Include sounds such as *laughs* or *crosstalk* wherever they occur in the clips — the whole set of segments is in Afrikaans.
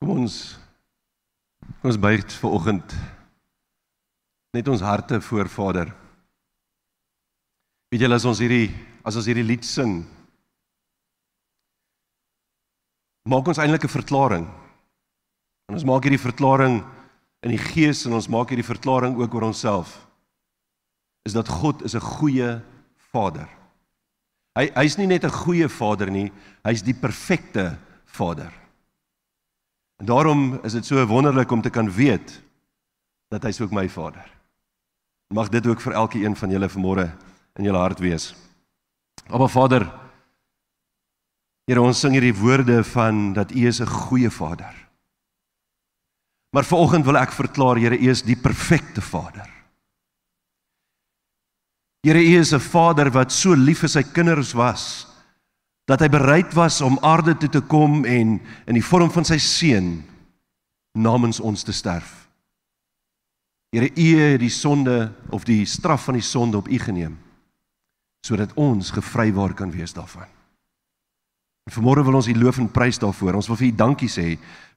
Kom ons kom ons buig vir oggend net ons harte voor Vader. Weet julle as ons hierdie as ons hierdie lied sing maak ons eintlik 'n verklaring. En ons maak hierdie verklaring in die gees en ons maak hierdie verklaring ook oor onsself. Is dat God is 'n goeie Vader. Hy hy's nie net 'n goeie Vader nie, hy's die perfekte Vader. En daarom is dit so wonderlik om te kan weet dat hy ook my Vader. Mag dit ook vir elke een van julle vanmôre in julle hart wees. Aba Vader, Here ons sing hierdie woorde van dat U is 'n goeie Vader. Maar vanoggend wil ek verklaar Here U is die perfekte Vader. Here U is 'n Vader wat so lief vir sy kinders was dat hy bereid was om aarde toe te kom en in die vorm van sy seun namens ons te sterf. Here U het die sonde of die straf van die sonde op U geneem sodat ons gevrywaar kan wees daarvan. En vanmôre wil ons U loof en prys daarvoor. Ons wil vir U dankie sê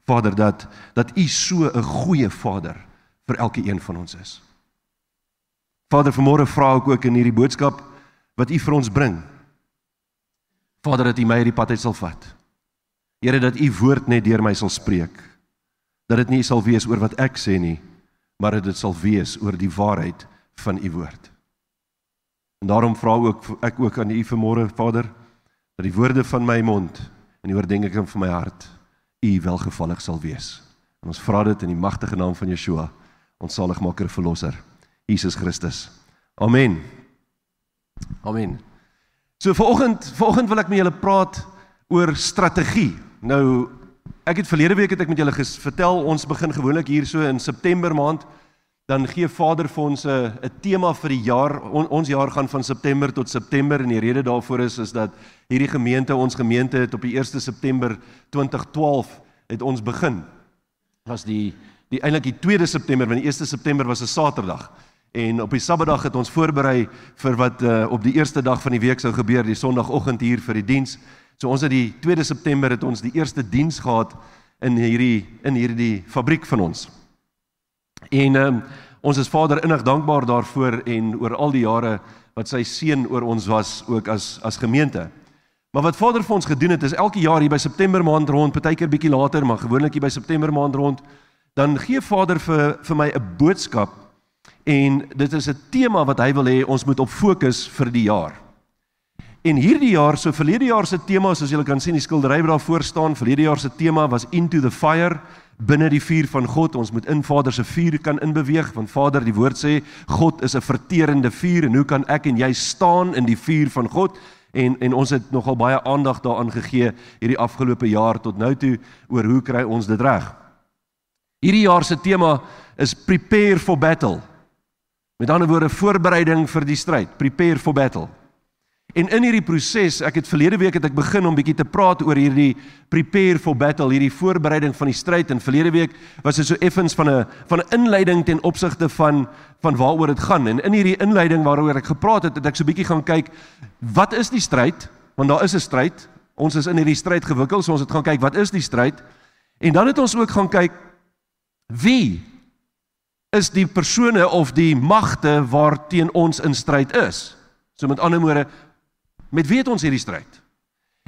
Vader dat dat U so 'n goeie Vader vir elke een van ons is. Vader, vanmôre vra ek ook in hierdie boodskap wat U vir ons bring Vader dat U my hierdie pad uit sal vat. Here dat U woord net deur my sal spreek. Dat dit nie sal wees oor wat ek sê nie, maar dat dit sal wees oor die waarheid van U woord. En daarom vra ook ek ook aan U vanmôre Vader dat die woorde van my mond en die oordeenking van my hart U welgevallig sal wees. En ons vra dit in die magtige naam van Yeshua, ons saligmaker verlosser, Jesus Christus. Amen. Amen. So vanoggend, vanoggend wil ek met julle praat oor strategie. Nou ek het verlede week het ek met julle vertel ons begin gewoonlik hier so in September maand dan gee Vader vir ons 'n tema vir die jaar. On, ons jaar gaan van September tot September en die rede daarvoor is is dat hierdie gemeente, ons gemeente het op die 1 September 2012 het ons begin. Was die die eintlik die 2 September, want die 1 September was 'n Saterdag. En op die Sabbatdag het ons voorberei vir wat uh, op die eerste dag van die week sou gebeur, die Sondagoggend hier vir die diens. So ons het die 2 September het ons die eerste diens gehad in hierdie in hierdie fabriek van ons. En um, ons is Vader innig dankbaar daarvoor en oor al die jare wat sy seën oor ons was ook as as gemeente. Maar wat Vader vir ons gedoen het is elke jaar hier by September maand rond, partykeer bietjie later, maar gewoonlik hier by September maand rond, dan gee Vader vir vir my 'n boodskap En dit is 'n tema wat hy wil hê ons moet op fokus vir die jaar. En hierdie jaar, so verlede jaar se tema, soos julle kan sien, die skildery wat daar voor staan, verlede jaar se tema was into the fire, binne die vuur van God. Ons moet in Vader se vuur kan inbeweeg, want Vader, die woord sê, God is 'n verterende vuur en hoe kan ek en jy staan in die vuur van God? En en ons het nogal baie aandag daaraan gegee hierdie afgelope jaar tot nou toe oor hoe kry ons dit reg? Hierdie jaar se tema is prepare for battle. Met ander woorde voorbereiding vir die stryd, prepare for battle. En in hierdie proses, ek het verlede week het ek begin om bietjie te praat oor hierdie prepare for battle, hierdie voorbereiding van die stryd en verlede week was dit so effens van 'n van 'n inleiding ten opsigte van van waaroor dit gaan. En in hierdie inleiding waaroor ek gepraat het, het ek so bietjie gaan kyk wat is die stryd? Want daar is 'n stryd. Ons is in hierdie stryd gewikkeld, so ons het gaan kyk wat is die stryd? En dan het ons ook gaan kyk wie is die persone of die magte waarteen ons in stryd is. So met ander woorde, met wie het ons hierdie stryd?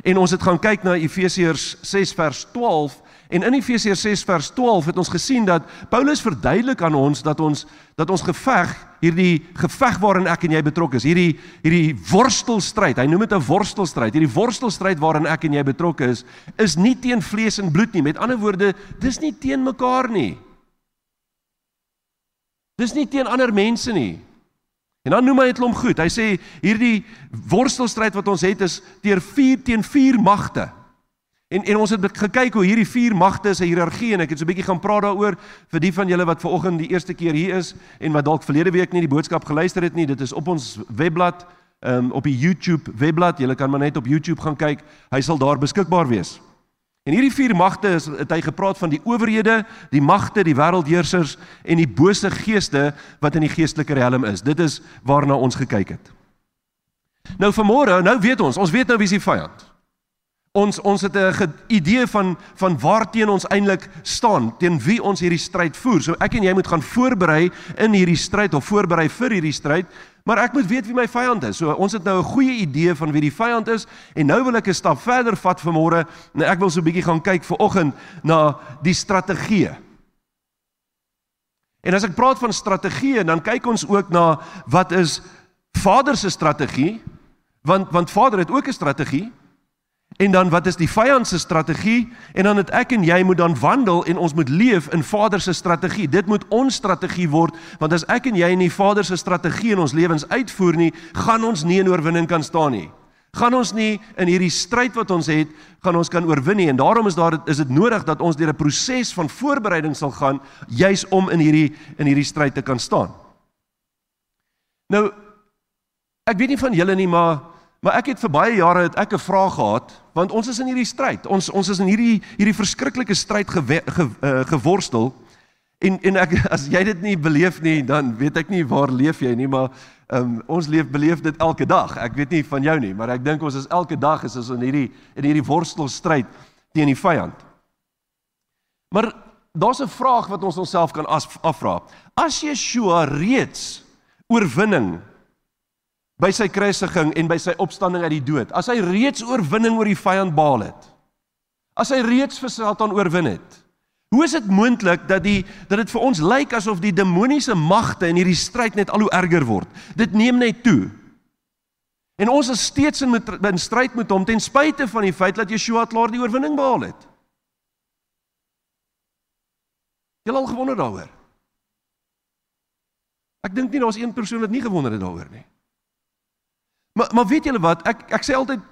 En ons het gaan kyk na Efesiërs 6 vers 12 en in Efesiërs 6 vers 12 het ons gesien dat Paulus verduidelik aan ons dat ons dat ons geveg, hierdie geveg waarin ek en jy betrokke is, hierdie hierdie worstelstryd, hy noem dit 'n worstelstryd, hierdie worstelstryd waarin ek en jy betrokke is, is nie teen vlees en bloed nie. Met ander woorde, dis nie teen mekaar nie. Dis nie teen ander mense nie. En dan noem hy dit hom goed. Hy sê hierdie worstelstryd wat ons het is teer 4 teen 4 magte. En en ons het gekyk hoe hierdie vier magte 'n hiërargie en ek het so 'n bietjie gaan praat daaroor vir die van julle wat ver oggend die eerste keer hier is en wat dalk verlede week nie die boodskap geluister het nie. Dit is op ons webblad, um, op die YouTube webblad. Julle kan maar net op YouTube gaan kyk. Hy sal daar beskikbaar wees. En hierdie vier magte is het hy gepraat van die owerhede, die magte, die wêreldheersers en die bose geeste wat in die geestelike riem is. Dit is waarna ons gekyk het. Nou vanmôre, nou weet ons, ons weet nou wie is die vyand. Ons ons het 'n idee van van waarteen ons eintlik staan, teen wie ons hierdie stryd voer. So ek en jy moet gaan voorberei in hierdie stryd of voorberei vir hierdie stryd, maar ek moet weet wie my vyand is. So ons het nou 'n goeie idee van wie die vyand is en nou wil ek 'n stap verder vat vanmôre en ek wil so 'n bietjie gaan kyk vir oggend na die strategie. En as ek praat van strategie, dan kyk ons ook na wat is Vader se strategie? Want want Vader het ook 'n strategie. En dan wat is die vyand se strategie? En dan het ek en jy moet dan wandel en ons moet leef in Vader se strategie. Dit moet ons strategie word, want as ek en jy nie Vader se strategie in ons lewens uitvoer nie, gaan ons nie in oorwinning kan staan nie. Gaan ons nie in hierdie stryd wat ons het, gaan ons kan oorwin nie. En daarom is daar is dit nodig dat ons deur 'n proses van voorbereiding sal gaan juis om in hierdie in hierdie stryd te kan staan. Nou ek weet nie van julle nie, maar Maar ek het vir baie jare het ek 'n vraag gehad want ons is in hierdie stryd. Ons ons is in hierdie hierdie verskriklike stryd ge, ge, uh, geworstel. En en ek *laughs* as jy dit nie beleef nie, dan weet ek nie waar leef jy nie, maar um, ons leef beleef dit elke dag. Ek weet nie van jou nie, maar ek dink ons is elke dag is ons in hierdie in hierdie worstelstryd teen die vyand. Maar daar's 'n vraag wat ons onsself kan afvra. As Yeshua reeds oorwinning by sy kruisiging en by sy opstanding uit die dood. As hy reeds oorwinning oor die vyand behaal het. As hy reeds vir Satan oorwin het. Hoe is dit moontlik dat die dat dit vir ons lyk asof die demoniese magte in hierdie stryd net al hoe erger word? Dit neem net toe. En ons is steeds in met in stryd met hom ten spyte van die feit dat Yeshua klaar die oorwinning behaal het. Jy al gewonder daaroor? Ek dink nie daar's een persoon wat nie gewonder het daaroor nie. Maar maar weet julle wat? Ek ek sê altyd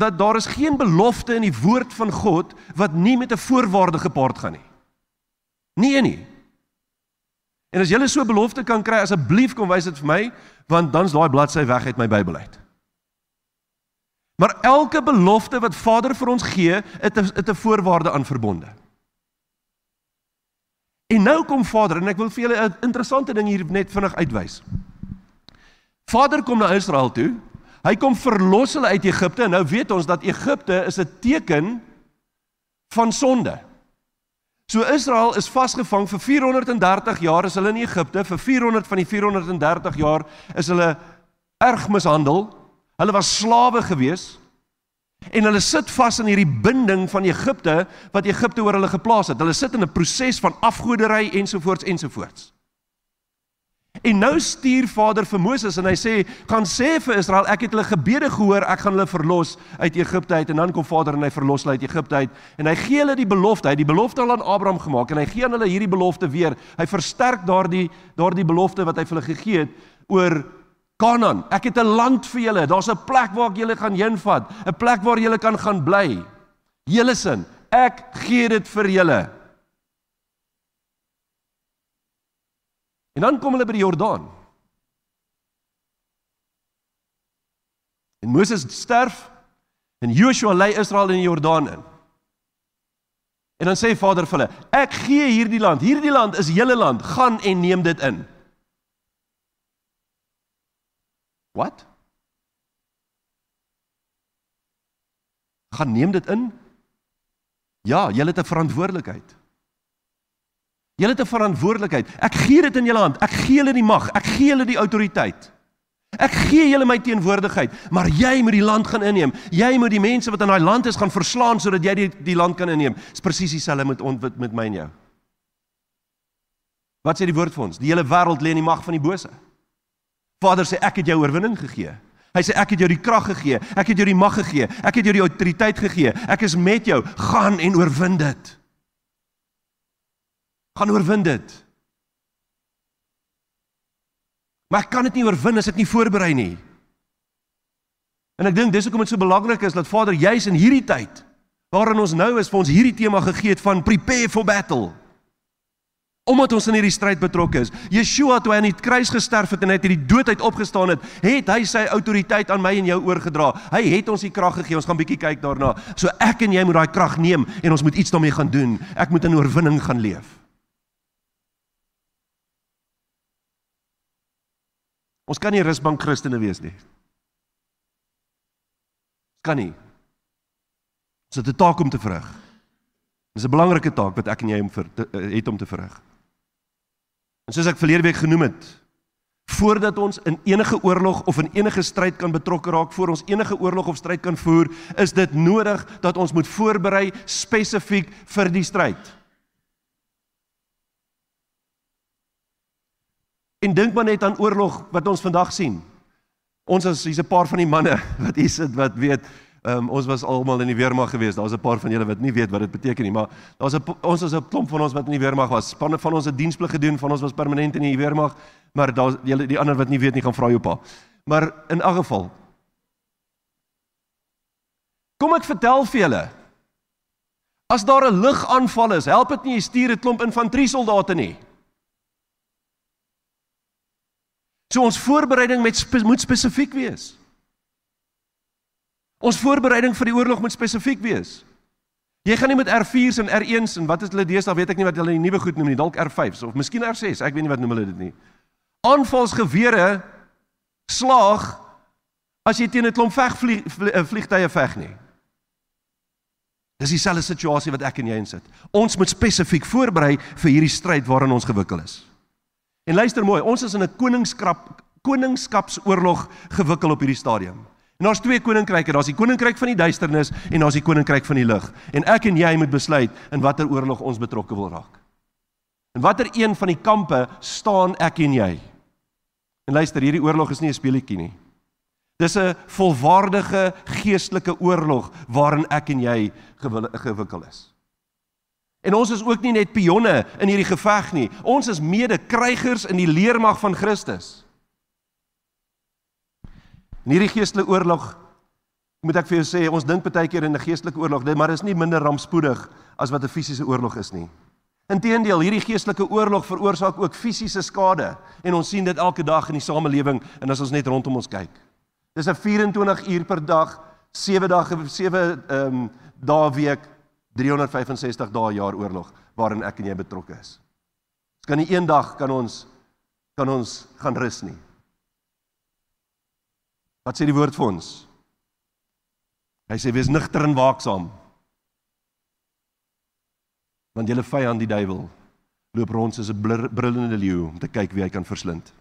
dat daar is geen belofte in die woord van God wat nie met 'n voorwaarde gepaard gaan nie. Een nie. En as jy so 'n belofte kan kry, asseblief kom wys dit vir my, want dan's daai bladsy weg uit my Bybel uit. Maar elke belofte wat Vader vir ons gee, het 'n het 'n voorwaarde aan verbonde. En nou kom Vader en ek wil vir julle 'n interessante ding hier net vinnig uitwys. Vader kom na Israel toe Hy kom verlos hulle uit Egipte en nou weet ons dat Egipte is 'n teken van sonde. So Israel is vasgevang vir 430 jaar is hulle in Egipte, vir 400 van die 430 jaar is hulle erg mishandel. Hulle was slawe gewees en hulle sit vas in hierdie binding van Egipte wat Egipte oor hulle geplaas het. Hulle sit in 'n proses van afgoderry ensovoorts ensovoorts. En nou stuur Vader vir Moses en hy sê: "Gaan sê vir Israel, ek het hulle gebede gehoor, ek gaan hulle verlos uit Egipte uit." En dan kom Vader en hy verlos hulle uit Egipte uit en hy gee hulle die belofte. Hy het die belofte al aan Abraham gemaak en hy gee aan hulle hierdie belofte weer. Hy versterk daardie daardie belofte wat hy vir hulle gegee het oor Kanaan. Ek het 'n land vir julle. Daar's 'n plek waar ek julle gaan heenvat, 'n plek waar julle kan gaan bly. Julle sin, ek gee dit vir julle. En dan kom hulle by die Jordaan. En Moses sterf en Joshua lei Israel in die Jordaan in. En dan sê Vader vir hulle: "Ek gee hierdie land. Hierdie land is julle land. Gaan en neem dit in." Wat? Gaan neem dit in? Ja, julle het 'n verantwoordelikheid. Julle het 'n verantwoordelikheid. Ek gee dit in julle hand. Ek gee julle die mag. Ek gee julle die autoriteit. Ek gee julle my teenwoordigheid, maar jy moet die land gaan inneem. Jy moet die mense wat in daai land is gaan verslaan sodat jy die die land kan inneem. Dis presies dieselfde met ons met my en jou. Wat sê die woord vir ons? Die hele wêreld lê in die mag van die bose. Vader sê ek het jou oorwinning gegee. Hy sê ek het jou die krag gegee. Ek het jou die mag gegee. Ek het jou die autoriteit gegee. Ek is met jou. Gaan en oorwin dit gaan oorwin dit. Maar ek kan dit nie oorwin as ek nie voorberei nie. En ek dink dis hoekom dit so belangrik is dat Vader juis in hierdie tyd waarin ons nou is vir ons hierdie tema gegee het van prepare for battle. Omdat ons in hierdie stryd betrokke is. Yeshua toe hy aan die kruis gesterf het en uit die dood uit opgestaan het, het hy sy autoriteit aan my en jou oorgedra. Hy het ons die krag gegee. Ons gaan bietjie kyk daarna. So ek en jy moet daai krag neem en ons moet iets daarmee gaan doen. Ek moet in oorwinning gaan leef. Ons kan nie rusbank Christene wees nie. Kan nie. Ons het 'n taak om te verrig. Dis 'n belangrike taak wat ek en jy om vir eh, het om te verrig. En soos ek verlede week genoem het, voordat ons in enige oorlog of in enige stryd kan betrokke raak, voor ons enige oorlog of stryd kan voer, is dit nodig dat ons moet voorberei spesifiek vir die stryd. En dink maar net aan oorlog wat ons vandag sien. Ons is hier's 'n paar van die manne *laughs* wat hier sit wat weet Um, ons was almal in die weermag geweest. Daar's 'n paar van julle wat nie weet wat dit beteken nie, maar daar's 'n ons is 'n klomp van ons wat in die weermag was. Spanne van ons het diensplig gedoen, van ons was permanent in die weermag, maar daar's julle die ander wat nie weet nie, gaan vra jou pa. Maar in elk geval Kom ek vertel vir julle. As daar 'n lugaanval is, help dit nie jy stuur 'n klomp infanterie soldate nie. So ons voorbereiding met spe moet spesifiek wees. Ons voorbereiding vir die oorlog moet spesifiek wees. Jy gaan nie met R4s en R1s en wat is hulle deesdae weet ek nie wat hulle die nuwe goed noem nie, dalk R5s of miskien R6, ek weet nie wat noem hulle dit nie. Aanvalsgewere slaag as jy teen 'n klomp vegvlieg eh, vliegtye veg nie. Dis dieselfde situasie wat ek en jy in sit. Ons moet spesifiek voorberei vir hierdie stryd waarin ons gewikkel is. En luister mooi, ons is in 'n koningskap koningskapsoorlog gewikkel op hierdie stadium. En daar's twee koninkryke, daar's die koninkryk van die duisternis en daar's die koninkryk van die lig. En ek en jy moet besluit in watter oorlog ons betrokke wil raak. In watter een van die kampe staan ek en jy? En luister, hierdie oorlog is nie 'n speletjie nie. Dis 'n volwaardige geestelike oorlog waarin ek en jy gewikkel is. En ons is ook nie net pionne in hierdie geveg nie. Ons is mede-krygers in die leermag van Christus. In hierdie geestelike oorlog moet ek vir jou sê, ons dink baie keer in 'n geestelike oorlog, maar dit is nie minder rampspoedig as wat 'n fisiese oorlog is nie. Inteendeel, hierdie geestelike oorlog veroorsaak ook fisiese skade en ons sien dit elke dag in die samelewing en as ons net rondom ons kyk. Dis 'n 24 uur per dag, 7 dae 7 ehm um, dae week, 365 dae jaar oorlog waarin ek en jy betrokke is. Ons kan nie een dag kan ons kan ons gaan rus nie. Wat sê die woord vir ons? Hy sê wees nigter en waaksaam. Want julle vyand die duiwel loop rond soos 'n brullende leeu om te kyk wie hy kan verslind.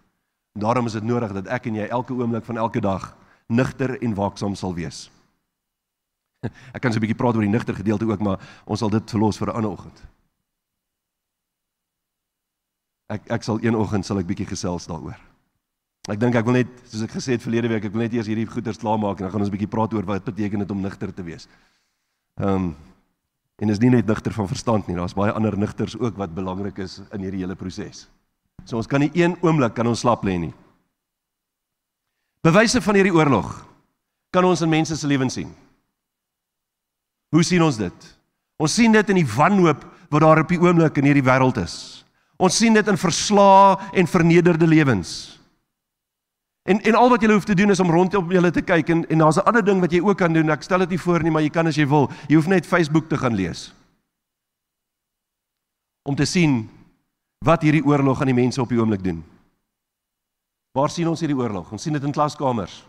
En daarom is dit nodig dat ek en jy elke oomblik van elke dag nigter en waaksaam sal wees. *laughs* Ek kan so 'n bietjie praat oor die nigter gedeelte ook, maar ons sal dit verlos vir 'n ander oggend. Ek ek sal een oggend sal ek bietjie gesels daaroor. Ek dink ek wil net soos ek gesê het verlede week, ek wil net eers hierdie goeders klaarmaak en dan gaan ons bietjie praat oor wat beteken dit om nigter te wees. Ehm um, en is nie net nigter van verstand nie, daar's baie ander nigters ook wat belangrik is in hierdie hele proses. So ons kan nie een oomblik kan ons slap lê nie. Bewyse van hierdie oorlog kan ons in mense se lewens sien. Hoe sien ons dit? Ons sien dit in die wanhoop wat daar op die oomblik in hierdie wêreld is. Ons sien dit in verslae en vernederde lewens. En en al wat jy hoef te doen is om rondom julle te kyk en en daar's 'n ander ding wat jy ook kan doen. Ek stel dit nie voor nie, maar jy kan as jy wil. Jy hoef net Facebook te gaan lees. Om te sien wat hierdie oorlog aan die mense op die oomblik doen. Waar sien ons hierdie oorlog? Ons sien dit in klaskamers.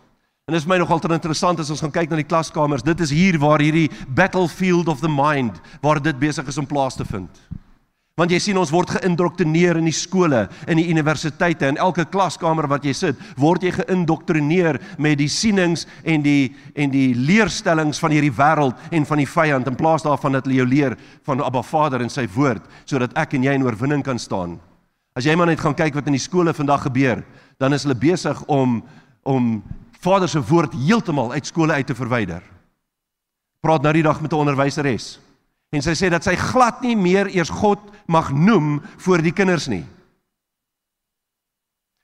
En dit is my nogal interessant as ons gaan kyk na die klaskamers. Dit is hier waar hierdie battlefield of the mind waar dit besig is om plaas te vind. Want jy sien ons word geïndoktrineer in die skole, in die universiteite en elke klaskamer wat jy sit, word jy geïndoktrineer met die sienings en die en die leerstellings van hierdie wêreld en van die vyand in plaas daarvan dat hulle jou leer van Abba Vader en sy woord sodat ek en jy in oorwinning kan staan. As jy maar net gaan kyk wat in die skole vandag gebeur, dan is hulle besig om om Vader se woord heeltemal uit skole uit te verwyder. Praat nou die dag met 'n onderwyseres. En sy sê dat sy glad nie meer eers God mag noem voor die kinders nie.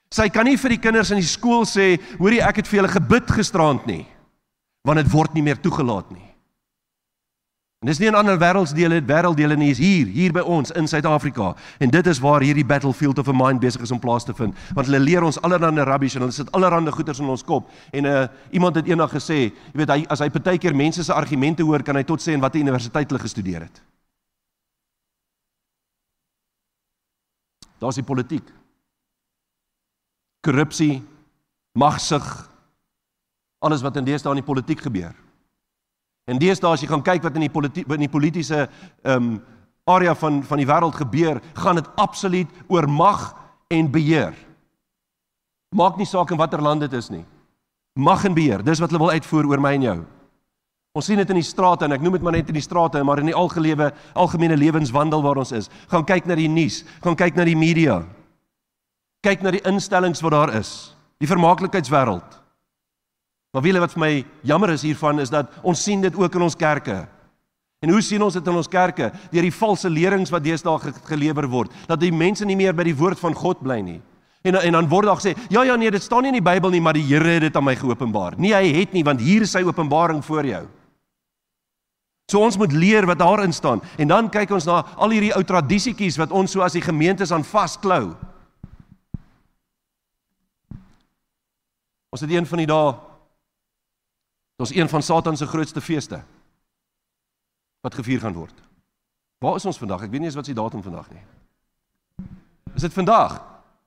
Sy kan nie vir die kinders in die skool sê, hoorie ek het vir julle gebid gisterand nie, want dit word nie meer toegelaat nie. En dis nie in ander wêrelddele, wêrelddele nie, is hier, hier by ons in Suid-Afrika. En dit is waar hierdie battlefield of a mind besig is om plaas te vind, want hulle leer ons allerlei rubbish en hulle sit allerlei goeters in ons kop. En uh iemand het eendag gesê, jy weet hy as hy partykeer mense se argumente hoor, kan hy tot sê en watter universiteit hulle gestudeer het. Daar's die politiek. Korrupsie, magsig, alles wat in deesdae in die politiek gebeur. En deesdae as jy gaan kyk wat in die politiek in die politieke ehm um, area van van die wêreld gebeur, gaan dit absoluut oor mag en beheer. Maak nie saak in watter land dit is nie. Mag en beheer, dis wat hulle wil uitvoer oor my en jou. Ons sien dit in die strate en ek noem dit maar net in die strate, maar in die algelewe algemene lewenswandel waar ons is. Gaan kyk na die nuus, gaan kyk na die media. Kyk na die instellings wat daar is. Die vermaaklikheidswêreld. Maar wiele wat vir my jammer is hiervan is dat ons sien dit ook in ons kerke. En hoe sien ons dit in ons kerke? Deur die valse leerings wat deesdae ge gelewer word, dat die mense nie meer by die woord van God bly nie. En en dan word daar gesê, ja ja nee, dit staan nie in die Bybel nie, maar die Here het dit aan my geopenbaar. Nee, hy het nie, want hier is sy openbaring voor jou. So ons moet leer wat daarin staan en dan kyk ons na al hierdie ou tradisietjies wat ons so as die gemeentes aan vasklou. Ons het een van die dae Dit is een van Satan se grootste feeste wat gevier gaan word. Waar is ons vandag? Ek weet nie eens wat se datum vandag nie. Is dit vandag?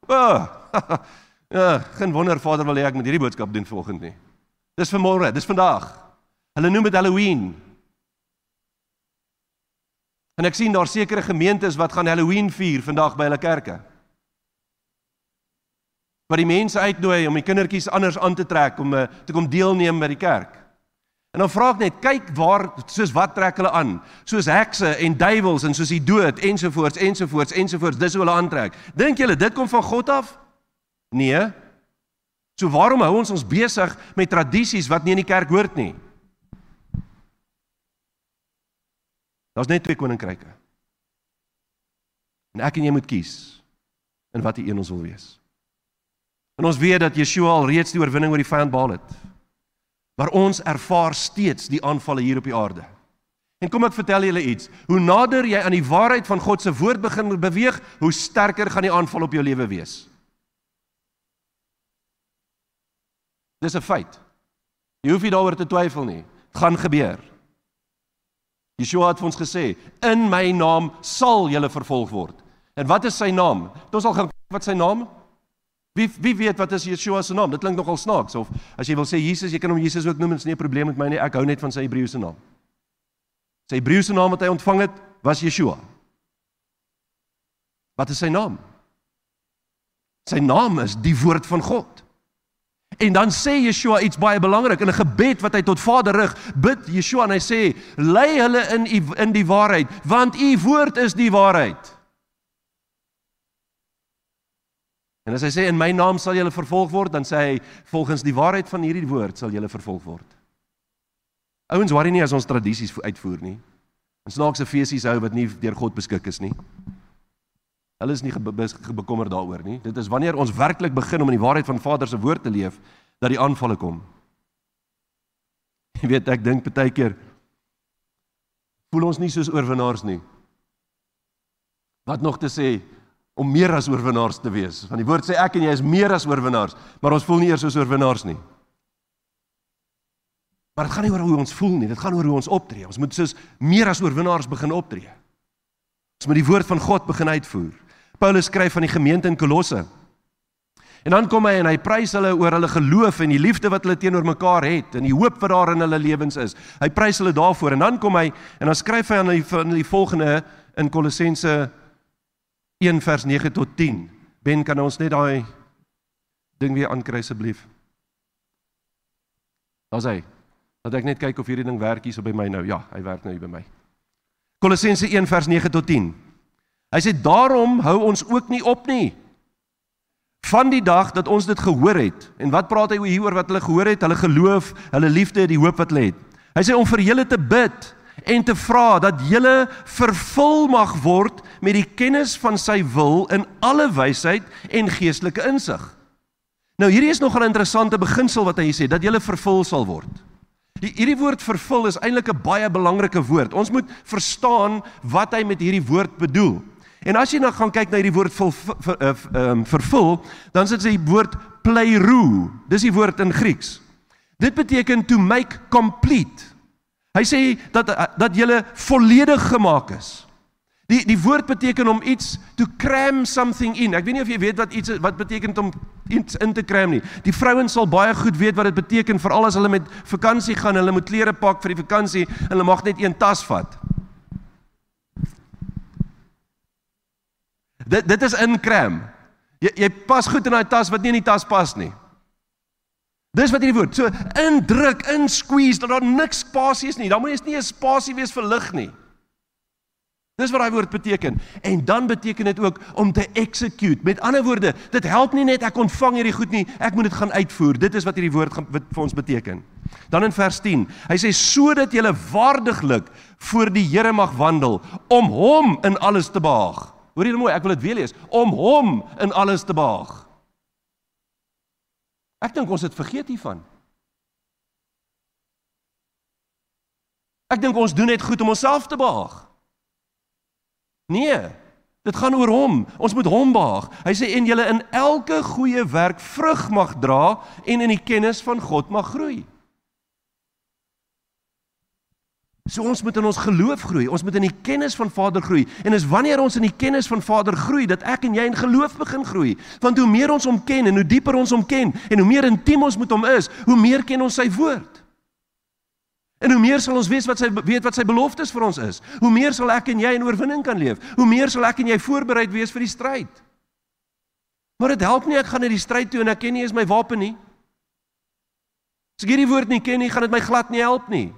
O. Oh, *laughs* ja, geen wonder Vader wil hê ek moet hierdie boodskap doen vanoggend nie. Dis vanmôre, dis vandag. Hulle noem dit Halloween. En ek sien daar sekere gemeentes wat gaan Halloween vier vandag by hulle kerke wat die mense uitnooi om die kindertjies anders aan te trek om eh, te kom deelneem by die kerk. En dan vra ek net, kyk waar soos wat trek hulle aan? Soos hekse en duiwels en soos die dood ensovoorts ensovoorts ensovoorts, dis hoe hulle aantrek. Dink julle dit kom van God af? Nee. So waarom hou ons ons besig met tradisies wat nie in die kerk hoort nie? Daar's net twee koninkryke. En ek en jy moet kies in watter een ons wil wees. En ons weet dat Yeshua al reeds die oorwinning oor die vyand behaal het. Maar ons ervaar steeds die aanvalle hier op die aarde. En kom ek vertel julle iets. Hoe nader jy aan die waarheid van God se woord begin beweeg, hoe sterker gaan die aanval op jou lewe wees. Dis 'n feit. Jy hoef nie daaroor te twyfel nie. Dit gaan gebeur. Yeshua het vir ons gesê, "In my naam sal julle vervolg word." En wat is sy naam? Ons sal gaan kyk wat sy naam is. Wie wie weet wat is Yeshua se naam? Dit klink nogal snaaks of as jy wil sê Jesus, jy kan hom Jesus ook noem, dit is nie 'n probleem met my nie. Ek hou net van sy Hebreëse naam. Sy Hebreëse naam wat hy ontvang het, was Yeshua. Wat is sy naam? Sy naam is die woord van God. En dan sê Yeshua iets baie belangrik in 'n gebed wat hy tot Vader rig, bid Yeshua en hy sê: "Lei hulle in in die waarheid, want u woord is die waarheid." En as hy sê in my naam sal julle vervolg word, dan sê hy volgens die waarheid van hierdie woord sal julle vervolg word. Ouens worry nie as ons tradisies uitvoer nie. Ons snaakse feesies hou wat nie deur God beskik is nie. Hulle is nie bekommer daaroor nie. Dit is wanneer ons werklik begin om in die waarheid van Vader se woord te leef dat die aanvalle kom. Jy weet ek dink baie keer voel ons nie soos oorwinnaars nie. Wat nog te sê, om meer as oorwinnaars te wees. Want die woord sê ek en jy is meer as oorwinnaars, maar ons voel nie eers soos oorwinnaars nie. Maar dit gaan nie oor hoe ons voel nie, dit gaan oor hoe ons optree. Ons moet soos meer as oorwinnaars begin optree. Ons moet die woord van God begin uitvoer. Paulus skryf van die gemeente in Kolosse. En dan kom hy en hy prys hulle oor hulle geloof en die liefde wat hulle teenoor mekaar het en die hoop wat daar in hulle lewens is. Hy prys hulle daarvoor en dan kom hy en dan skryf hy aan die, aan die volgende in Kolossense 1 vers 9 tot 10. Ben kan ons net daai ding weer aankry asseblief. Daar's hy. Laat ek net kyk of hierdie ding werk hier so by my nou. Ja, hy werk nou hier by my. Kolossense 1 vers 9 tot 10. Hy sê daarom hou ons ook nie op nie. Van die dag dat ons dit gehoor het. En wat praat hy hier oor wat hulle gehoor het? Hulle geloof, hulle liefde, die hoop wat hulle het. Hy sê om vir julle te bid en te vra dat julle vervul mag word met die kennis van sy wil in alle wysheid en geestelike insig. Nou hierdie is nogal 'n interessante beginsel wat hy sê dat julle vervul sal word. Hierdie woord vervul is eintlik 'n baie belangrike woord. Ons moet verstaan wat hy met hierdie woord bedoel. En as jy nou gaan kyk na hierdie woord ver, ver, um, vervul, dan is dit die woord pleirou. Dis die woord in Grieks. Dit beteken to make complete. Hy sê dat dat jy volledig gemaak is. Die die woord beteken om iets to cram something in. Ek weet nie of jy weet wat iets wat beteken om iets in te cram nie. Die vrouens sal baie goed weet wat dit beteken veral as hulle met vakansie gaan, hulle moet klere pak vir die vakansie en hulle mag net een tas vat. Dit dit is in cram. Jy jy pas goed in daai tas wat nie in die tas pas nie. Dis wat hierdie woord. So indruk, in squeeze dat daar niks spasie is nie. Dan moet jy nie 'n spasie wees vir lig nie. Dis wat daai woord beteken. En dan beteken dit ook om te execute. Met ander woorde, dit help nie net ek ontvang hierdie goed nie, ek moet dit gaan uitvoer. Dit is wat hierdie woord gaan wat vir ons beteken. Dan in vers 10. Hy sê sodat jy waardiglik voor die Here mag wandel om hom in alles te behaag. Hoor jy mooi, ek wil dit weer lees. Om hom in alles te behaag. Ek dink ons het vergeet hiervan. Ek dink ons doen net goed om onsself te behaag. Nee. Dit gaan oor hom. Ons moet hom behaag. Hy sê en julle in elke goeie werk vrug mag dra en in die kennis van God mag groei. So ons moet in ons geloof groei. Ons moet in die kennis van Vader groei. En is wanneer ons in die kennis van Vader groei dat ek en jy in geloof begin groei. Want hoe meer ons hom ken en hoe dieper ons hom ken en hoe meer intiem ons met hom is, hoe meer ken ons sy woord. En hoe meer sal ons weet wat sy weet wat sy beloftes vir ons is. Hoe meer sal ek en jy in oorwinning kan leef. Hoe meer sal ek en jy voorbereid wees vir die stryd. Maar dit help nie ek gaan na die stryd toe en ek ken nie eens my wapen nie. As ek hierdie woord nie ken nie, gaan dit my glad nie help nie.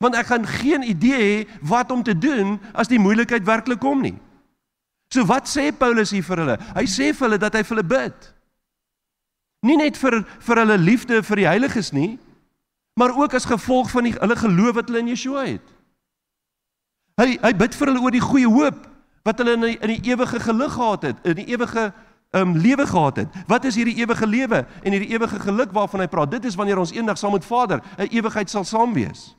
Want ek gaan geen idee hê wat om te doen as die moeilikheid werklik kom nie. So wat sê Paulus hier vir hulle? Hy sê vir hulle dat hy vir hulle bid. Nie net vir vir hulle liefde vir die heiliges nie, maar ook as gevolg van die hulle geloof wat hulle in Yeshua het. Hy hy bid vir hulle oor die goeie hoop wat hulle in die, in die ewige geluk gehad het, in die ewige um lewe gehad het. Wat is hierdie ewige lewe en hierdie ewige geluk waarvan hy praat? Dit is wanneer ons eendag saam met Vader 'n ewigheid sal saam wees.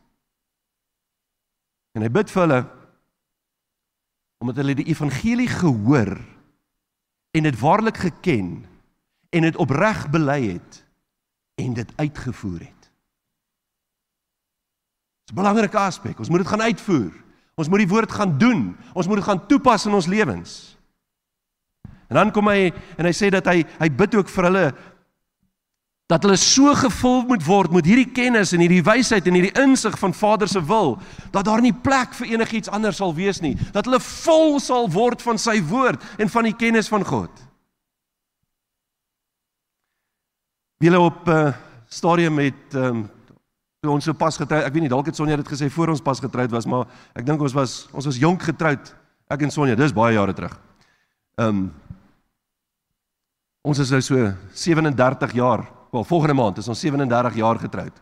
En hy bid vir hulle omdat hulle die evangelie gehoor en dit waarlik geken en dit opreg bely het en dit uitgevoer het. 'n belangrike aspek. Ons moet dit gaan uitvoer. Ons moet die woord gaan doen. Ons moet dit gaan toepas in ons lewens. En dan kom hy en hy sê dat hy hy bid ook vir hulle dat hulle so gevul moet word met hierdie kennis en hierdie wysheid en hierdie insig van Vader se wil dat daar nie plek vir enigiets anders sal wees nie dat hulle vol sal word van sy woord en van die kennis van God. Wiele op 'n uh, stadium met ehm um, toe ons so pas getroud, ek weet nie dalk het Sonja dit gesê voor ons pas getroud was, maar ek dink ons was ons was jonk getroud. Ek en Sonja, dis baie jare terug. Ehm um, Ons is nou so 37 jaar, wel volgende maand is ons 37 jaar getroud.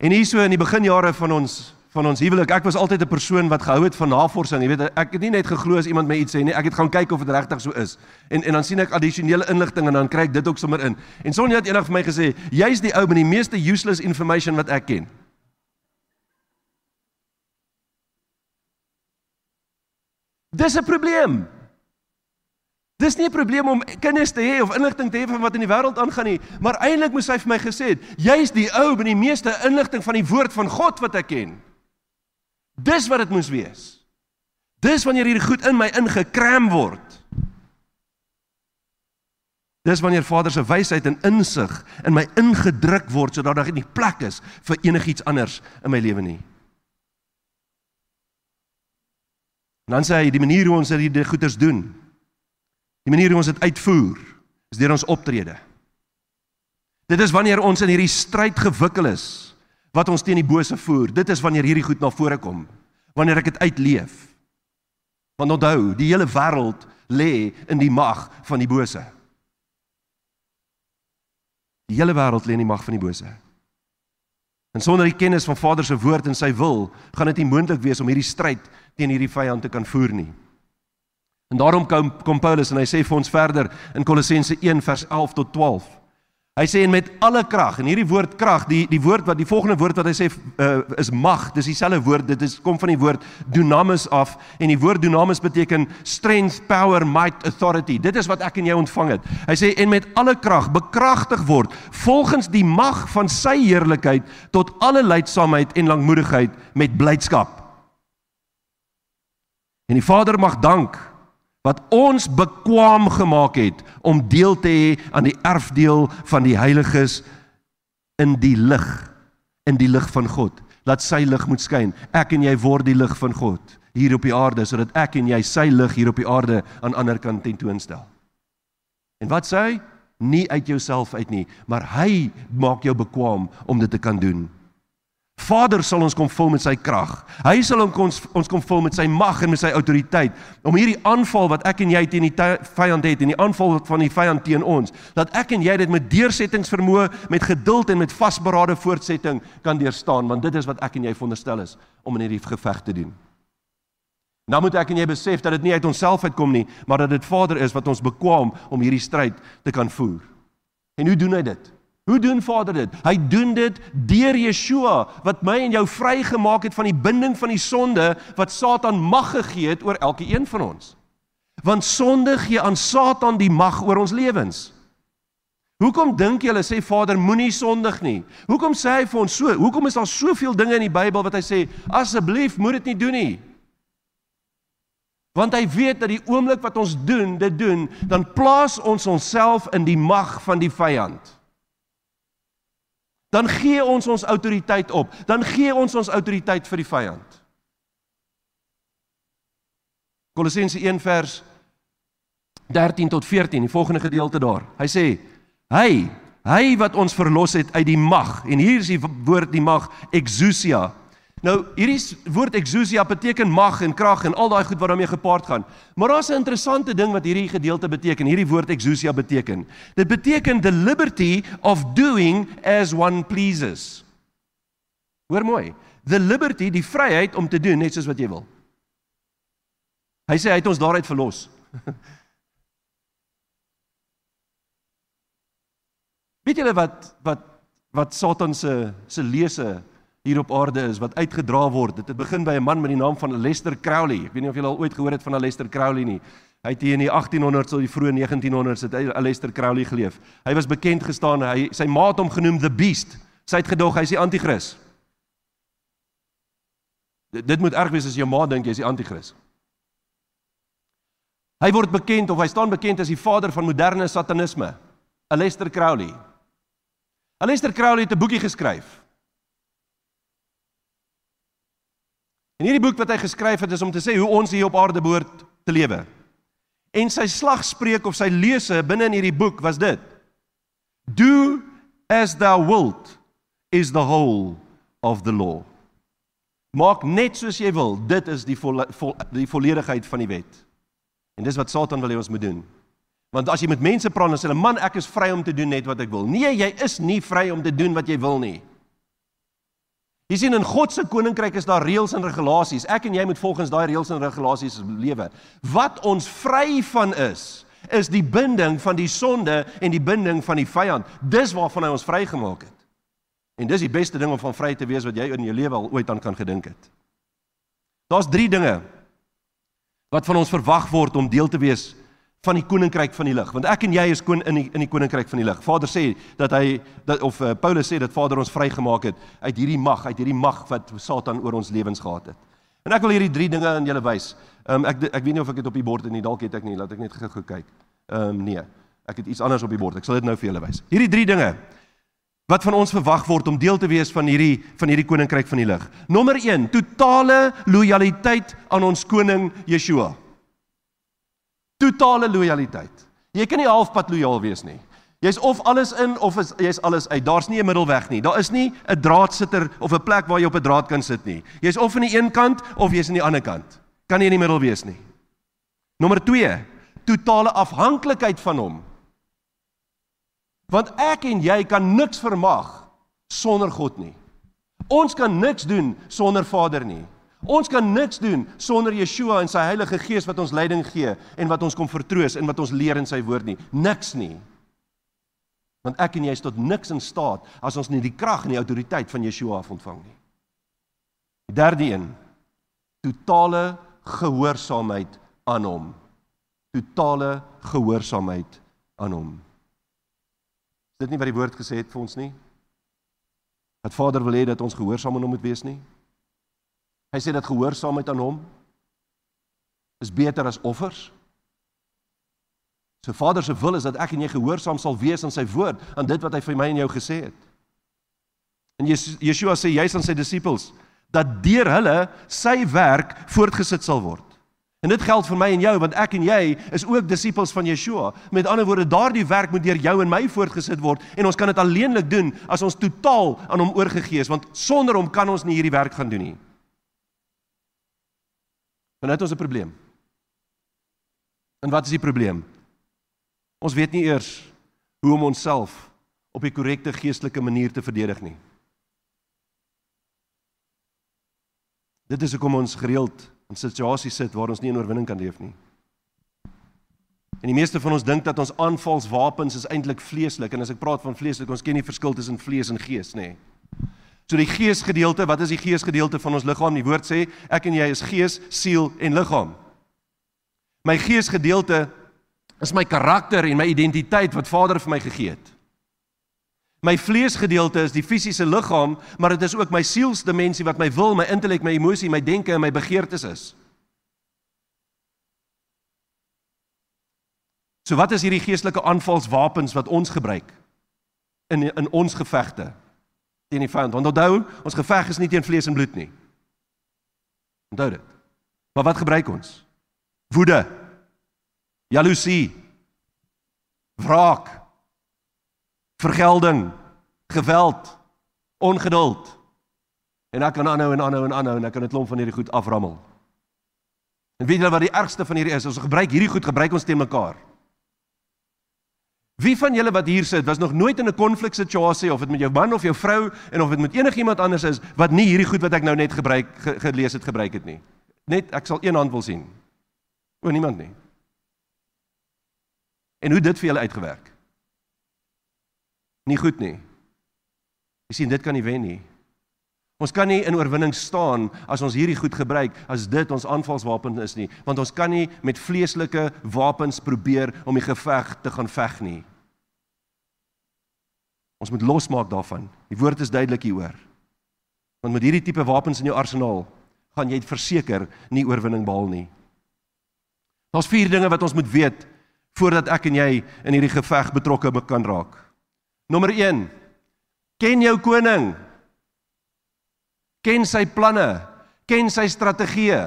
En hier so in die beginjare van ons van ons huwelik. Ek was altyd 'n persoon wat gehou het van navorsing. Jy weet, ek het nie net geglo as iemand my iets sê nie. Ek het gaan kyk of dit regtig so is. En en dan sien ek addisionele inligting en dan kry ek dit ook sommer in. En Sonja het eendag vir my gesê, "Jy's die ou met die meeste useless information wat ek ken." Dis 'n probleem. Dis nie 'n probleem om kinders te hê of inligting te hê van wat in die wêreld aangaan nie, maar eintlik moes hy vir my gesê het, jy's die ou met die meeste inligting van die woord van God wat ek ken. Dis wat dit moes wees. Dis wanneer hierdie goed in my ingekram word. Dis wanneer Vader se wysheid en insig in my ingedruk word sodat daar nie plek is vir enigiets anders in my lewe nie. En dan sê hy die manier hoe ons hierdie goeders doen. Die manier hoe ons dit uitvoer is deur ons optrede. Dit is wanneer ons in hierdie stryd gewikkel is wat ons teen die bose voer. Dit is wanneer hierdie goed na vore kom. Wanneer ek dit uitleef. Want onthou, die hele wêreld lê in die mag van die bose. Die hele wêreld lê in die mag van die bose. En sonder die kennis van Vader se woord en sy wil, gaan dit nie moontlik wees om hierdie stryd teen hierdie vyand te kan voer nie. En daarom kom kom Paulus en hy sê vir ons verder in Kolossense 1 vers 11 tot 12. Hy sê en met alle krag en hierdie woord krag, die die woord wat die volgende woord wat hy sê uh, is mag, dis dieselfde woord, dit is kom van die woord dunamis af en die woord dunamis beteken strength, power, might, authority. Dit is wat ek en jy ontvang het. Hy sê en met alle krag bekragtig word volgens die mag van sy heerlikheid tot alle leidsaamheid en lankmoedigheid met blydskap. En die Vader mag dank wat ons bekwam gemaak het om deel te hê aan die erfdeel van die heiliges in die lig, in die lig van God. Laat sy lig moet skyn. Ek en jy word die lig van God hier op die aarde sodat ek en jy sy lig hier op die aarde aan ander kan tentoonstel. En wat sê hy? Nie uit jouself uit nie, maar hy maak jou bekwam om dit te kan doen. Vader sal ons kom vul met sy krag. Hy sal ons ons kom vul met sy mag en met sy autoriteit om hierdie aanval wat ek en jy teen die vyand het en die aanval van die vyand teen ons, dat ek en jy dit met deursettingsvermoë, met geduld en met vasberade voortsetting kan deurstaan, want dit is wat ek en jy veronderstel is om in hierdie geveg te doen. Nou moet ek en jy besef dat dit nie uit onsself uitkom nie, maar dat dit Vader is wat ons bekwam om hierdie stryd te kan voer. En hoe doen hy dit? Hoe doen Vader dit? Hy doen dit deur Yeshua wat my en jou vrygemaak het van die binding van die sonde wat Satan mag gegee het oor elke een van ons. Want sonde gee aan Satan die mag oor ons lewens. Hoekom dink julle sê Vader moenie sondig nie? Hoekom sê hy vir ons so? Hoekom is daar soveel dinge in die Bybel wat hy sê asseblief moed dit nie doen nie? Want hy weet dat die oomblik wat ons doen, dit doen, dan plaas ons onsself in die mag van die vyand. Dan gee ons ons autoriteit op. Dan gee ons ons autoriteit vir die vyand. Kolossense 1 vers 13 tot 14, die volgende gedeelte daar. Hy sê: "Hy, hy wat ons verlos het uit die mag." En hier is die woord die mag, exousia. Nou hierdie woord exousia beteken mag en krag en al daai goed wat daarmee gepaard gaan. Maar daar's 'n interessante ding wat hierdie gedeelte beteken. Hierdie woord exousia beteken. Dit beteken the liberty of doing as one pleases. Hoor mooi. The liberty, die vryheid om te doen net soos wat jy wil. Hy sê hy het ons daaruit verlos. *laughs* Weet julle wat wat wat Satan se se lese hier op aarde is wat uitgedra word. Dit het begin by 'n man met die naam van Lester Crowley. Ek weet nie of julle al ooit gehoor het van Lester Crowley nie. Hy het hier in die 1800s tot die vroeë 1900s het hy Lester Crowley geleef. Hy was bekend gestaan, hy sy ma het hom genoem the beast. Sy het gedog hy's die anti-kris. Dit moet erg wees as jou ma dink jy's die anti-kris. Hy word bekend of hy staan bekend as die vader van moderne satanisme. Lester Crowley. Lester Crowley het 'n boekie geskryf En hierdie boek wat hy geskryf het is om te sê hoe ons hier op aarde behoort te lewe. En sy slagspreuk of sy lese binne in hierdie boek was dit: Do as thou wilt is the whole of the law. Maak net soos jy wil, dit is die vol, vol, die volledigheid van die wet. En dis wat Satan wil hê ons moet doen. Want as jy met mense praat en sê 'n man ek is vry om te doen net wat ek wil. Nee, jy is nie vry om te doen wat jy wil nie. Jy sien in God se koninkryk is daar reëls en regulasies. Ek en jy moet volgens daai reëls en regulasies lewe. Wat ons vry van is, is die binding van die sonde en die binding van die vyand. Dis waarvan hy ons vrygemaak het. En dis die beste ding om van vry te wees wat jy in jou lewe al ooit aan kan gedink het. Daar's 3 dinge wat van ons verwag word om deel te wees van die koninkryk van die lig want ek en jy is kon in die in die koninkryk van die lig. Vader sê dat hy dat of uh, Paulus sê dat Vader ons vrygemaak het uit hierdie mag, uit hierdie mag wat Satan oor ons lewens gehad het. En ek wil hierdie drie dinge aan julle wys. Ehm um, ek ek weet nie of ek dit op die bord het nie, dalk het ek nie, laat ek net gou kyk. Ehm um, nee, ek het iets anders op die bord. Ek sal dit nou vir julle wys. Hierdie drie dinge wat van ons verwag word om deel te wees van hierdie van hierdie koninkryk van die lig. Nommer 1, totale lojaliteit aan ons koning Yeshua. Totale lojaliteit. Jy kan nie halfpad lojaal wees nie. Jy's of alles in of is jy's alles uit. Daar's nie 'n middelweg nie. Daar is nie 'n draadsitter of 'n plek waar jy op 'n draad kan sit nie. Jy's of aan die een kant of jy's aan die ander kant. Kan nie in die middel wees nie. Nommer 2, totale afhanklikheid van hom. Want ek en jy kan niks vermag sonder God nie. Ons kan niks doen sonder Vader nie. Ons kan niks doen sonder Yeshua en sy Heilige Gees wat ons leiding gee en wat ons kom vertroos en wat ons leer in sy woord nie. Niks nie. Want ek en jy is tot niks in staat as ons nie die krag en die autoriteit van Yeshua ontvang nie. Die derde een: totale gehoorsaamheid aan hom. Totale gehoorsaamheid aan hom. Is dit nie wat die woord gesê het vir ons nie? Dat Vader wil hê dat ons gehoorsaam aan hom moet wees nie? Hy sê dat gehoorsaamheid aan hom beter as offers? So Vader se wil is dat ek en jy gehoorsaam sal wees aan sy woord, aan dit wat hy vir my en jou gesê het. En Yeshua sê juis aan sy disippels dat deur hulle sy werk voortgesit sal word. En dit geld vir my en jou want ek en jy is ook disippels van Yeshua. Met ander woorde, daardie werk moet deur jou en my voortgesit word en ons kan dit alleenlik doen as ons totaal aan hom oorgegee is want sonder hom kan ons nie hierdie werk gaan doen nie. Want dit is 'n probleem. En wat is die probleem? Ons weet nie eers hoe om onsself op die korrekte geestelike manier te verdedig nie. Dit is hoekom ons gereeld in situasies sit waar ons nie in oorwinning kan leef nie. En die meeste van ons dink dat ons aanvalswapens is eintlik vleeslik en as ek praat van vleeslik, ons ken nie verskil tussen vlees en gees nê. So die geesgedeelte, wat is die geesgedeelte van ons liggaam? Die woord sê ek en jy is gees, siel en liggaam. My geesgedeelte is my karakter en my identiteit wat Vader vir my gegee het. My vleesgedeelte is die fisiese liggaam, maar dit is ook my sielsdimensie wat my wil, my intellek, my emosie, my denke en my begeertes is. So wat is hierdie geestelike aanvalswapens wat ons gebruik in in ons gevegte teen die vyand? Want onthou, ons geveg is nie teen vlees en bloed nie. Onthou dit. Maar wat gebruik ons? Woede. Jaloesie. Wraak vergelding, geweld, ongeduld. En ek kan aanhou en aanhou en aanhou en ek kan 'n klomp van hierdie goed aframmel. En weet julle wat die ergste van hierdie is? Ons gebruik hierdie goed gebruik ons teen mekaar. Wie van julle wat hier sit, was nog nooit in 'n konfliksituasie of dit met jou man of jou vrou en of dit met enigiemand anders is wat nie hierdie goed wat ek nou net gebruik ge, gelees het gebruik het nie. Net ek sal een hand wil sien. O, niemand nie. En hoe dit vir julle uitgewerk? nie goed nie. Jy sien dit kan nie wen nie. Ons kan nie in oorwinning staan as ons hierdie goed gebruik as dit ons aanvalswapen is nie, want ons kan nie met vleeslike wapens probeer om die geveg te gaan veg nie. Ons moet losmaak daarvan. Die woord is duidelik hieroor. Want met hierdie tipe wapens in jou arsenaal gaan jy verseker nie oorwinning behaal nie. Daar's vier dinge wat ons moet weet voordat ek en jy in hierdie geveg betrokke kan raak. Nommer 1. Ken jou koning. Ken sy planne, ken sy strategieë.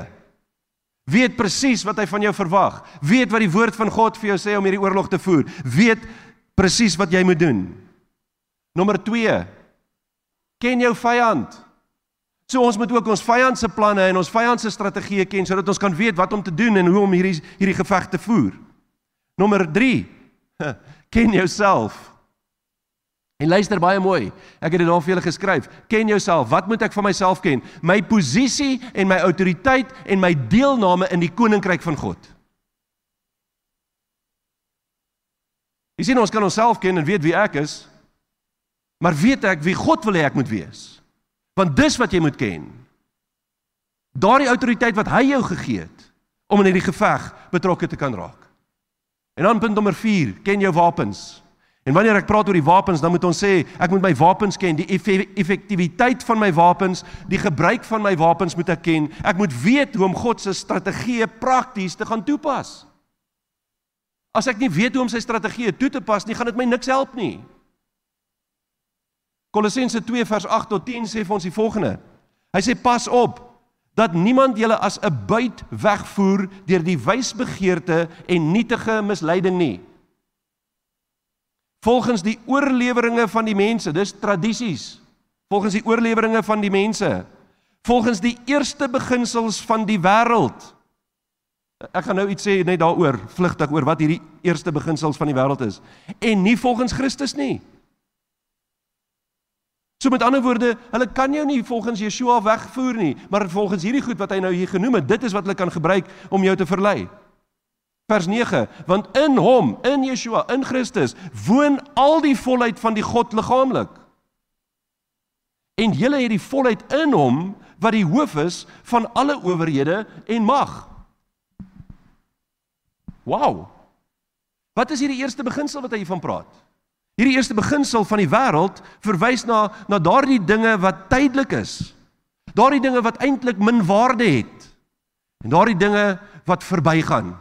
Weet presies wat hy van jou verwag. Weet wat die woord van God vir jou sê om hierdie oorlog te voer. Weet presies wat jy moet doen. Nommer 2. Ken jou vyand. So ons moet ook ons vyand se planne en ons vyand se strategieë ken sodat ons kan weet wat om te doen en hoe om hierdie hierdie geveg te voer. Nommer 3. *laughs* Ken jouself. En luister baie mooi. Ek het dit daar vir julle geskryf. Ken jouself. Wat moet ek van myself ken? My posisie en my autoriteit en my deelname in die koninkryk van God. Jy sien ons kan onsself ken en weet wie ek is. Maar weet ek wie God wil hê ek moet wees? Want dis wat jy moet ken. Daardie autoriteit wat hy jou gegee het om in hierdie geveg betrokke te kan raak. En dan punt nommer 4, ken jou wapens. En wanneer ek praat oor die wapens, dan moet ons sê ek moet my wapens ken, die effektiwiteit van my wapens, die gebruik van my wapens moet ek ken. Ek moet weet hoe om God se strategie prakties te gaan toepas. As ek nie weet hoe om sy strategie toe te pas nie, gaan dit my niks help nie. Kolossense 2 vers 8 tot 10 sê vir ons die volgende. Hy sê pas op dat niemand julle as 'n buit wegvoer deur die wysbegeerte en nietige misleiding nie volgens die oorleweringe van die mense, dis tradisies. Volgens die oorleweringe van die mense, volgens die eerste beginsels van die wêreld. Ek gaan nou iets sê net daaroor, vlugtig oor wat hierdie eerste beginsels van die wêreld is en nie volgens Christus nie. So met ander woorde, hulle kan jou nie volgens Yeshua wegvoer nie, maar volgens hierdie goed wat hy nou hier genoem het, dit is wat hulle kan gebruik om jou te verlei. Vers 9, want in hom, in Yeshua, in Christus woon al die volheid van die God liggaamlik. En julle het die volheid in hom wat die hoof is van alle owerhede en mag. Wow. Wat is hierdie eerste beginsel wat hy hiervan praat? Hierdie eerste beginsel van die wêreld verwys na na daardie dinge wat tydelik is. Daardie dinge wat eintlik min waarde het. En daardie dinge wat verbygaan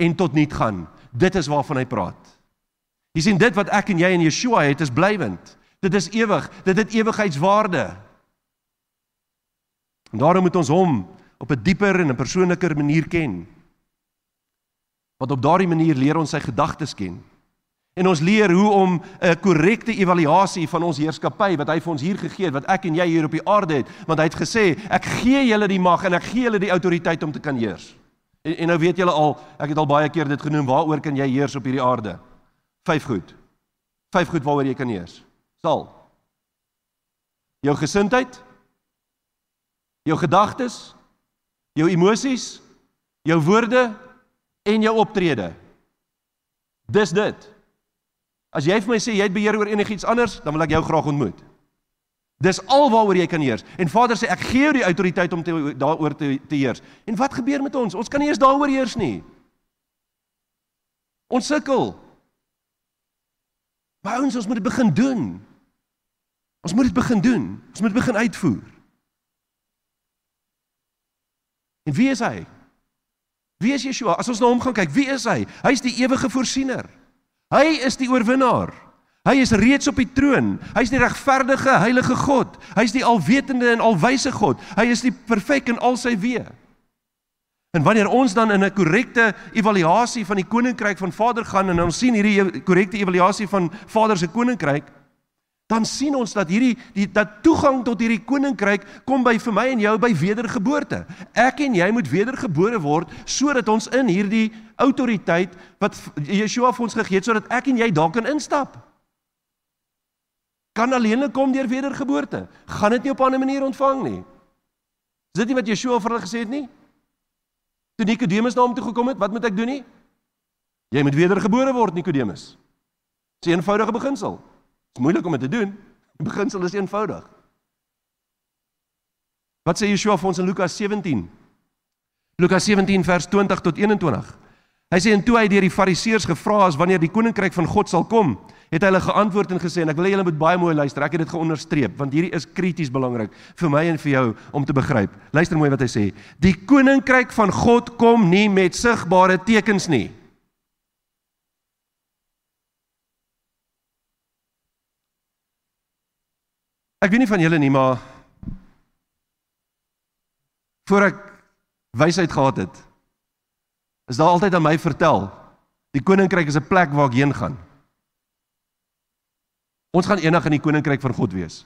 en tot niet gaan, dit is waarvan hy praat. Jy sien dit wat ek en jy in Yeshua het is blywend. Dit is ewig, dit het ewigheidswaarde. En daarom moet ons hom op 'n dieper en 'n persoonliker manier ken. Want op daardie manier leer ons sy gedagtes ken. En ons leer hoe om 'n korrekte evaluasie van ons heerskappy wat hy vir ons hier gegee het, wat ek en jy hier op die aarde het, want hy het gesê, ek gee julle die mag en ek gee julle die autoriteit om te kan heers. En, en nou weet julle al, ek het al baie keer dit genoem, waaroor kan jy heers op hierdie aarde? Vyf goed. Vyf goed waaroor jy kan heers. Sal. Jou gesindheid, jou gedagtes, jou emosies, jou woorde en jou optrede. Dis dit. As jy vir my sê jy het beheer oor enigiets anders, dan wil ek jou graag ontmoet. Dis alwaaroor jy kan heers. En Vader sê ek gee jou die autoriteit om daaroor te, te heers. En wat gebeur met ons? Ons kan nie eens daaroor heers nie. Ons sukkel. Maar ons ons moet dit begin doen. Ons moet dit begin doen. Ons moet begin uitvoer. En wie is hy? Wie is Yeshua? As ons na hom gaan kyk, wie is hy? Hy is die ewige voorsiener. Hy is die oorwinnaar. Hy is reeds op die troon. Hy is die regverdige, heilige God. Hy is die alwetende en alwyse God. Hy is die perfek in al sy weë. En wanneer ons dan in 'n korrekte evaluasie van die koninkryk van Vader gaan en ons sien hierdie korrekte evaluasie van Vader se koninkryk, dan sien ons dat hierdie die dat toegang tot hierdie koninkryk kom by vir my en jou by wedergeboorte. Ek en jy moet wedergebore word sodat ons in hierdie autoriteit wat Yeshua vir ons gegee het sodat ek en jy daar kan instap. Kan alleenlik kom deur wedergeboorte. Gaan dit nie op 'n ander manier ontvang nie. Is dit nie wat Yeshua vir hulle gesê het nie? Toe Nikodemus na hom toe gekom het, wat moet ek doen nie? Jy moet wedergebore word, Nikodemus. Dis 'n eenvoudige beginsel. Dit is moeilik om dit te doen. Die beginsel is eenvoudig. Wat sê Yeshua vir ons in Lukas 17? Lukas 17 vers 20 tot 21. Hy sê en toe hy deur die fariseërs gevra is wanneer die koninkryk van God sal kom, het hulle geantwoord en gesê en ek wil julle moet baie mooi luister. Ek het dit geonderstreep want hierdie is krities belangrik vir my en vir jou om te begryp. Luister mooi wat hy sê. Die koninkryk van God kom nie met sigbare tekens nie. Ek weet nie van julle nie, maar voor ek wysheid gehad het, is daar altyd aan my vertel, die koninkryk is 'n plek waar ek heen gaan. Ons gaan eendag in die koninkryk van God wees.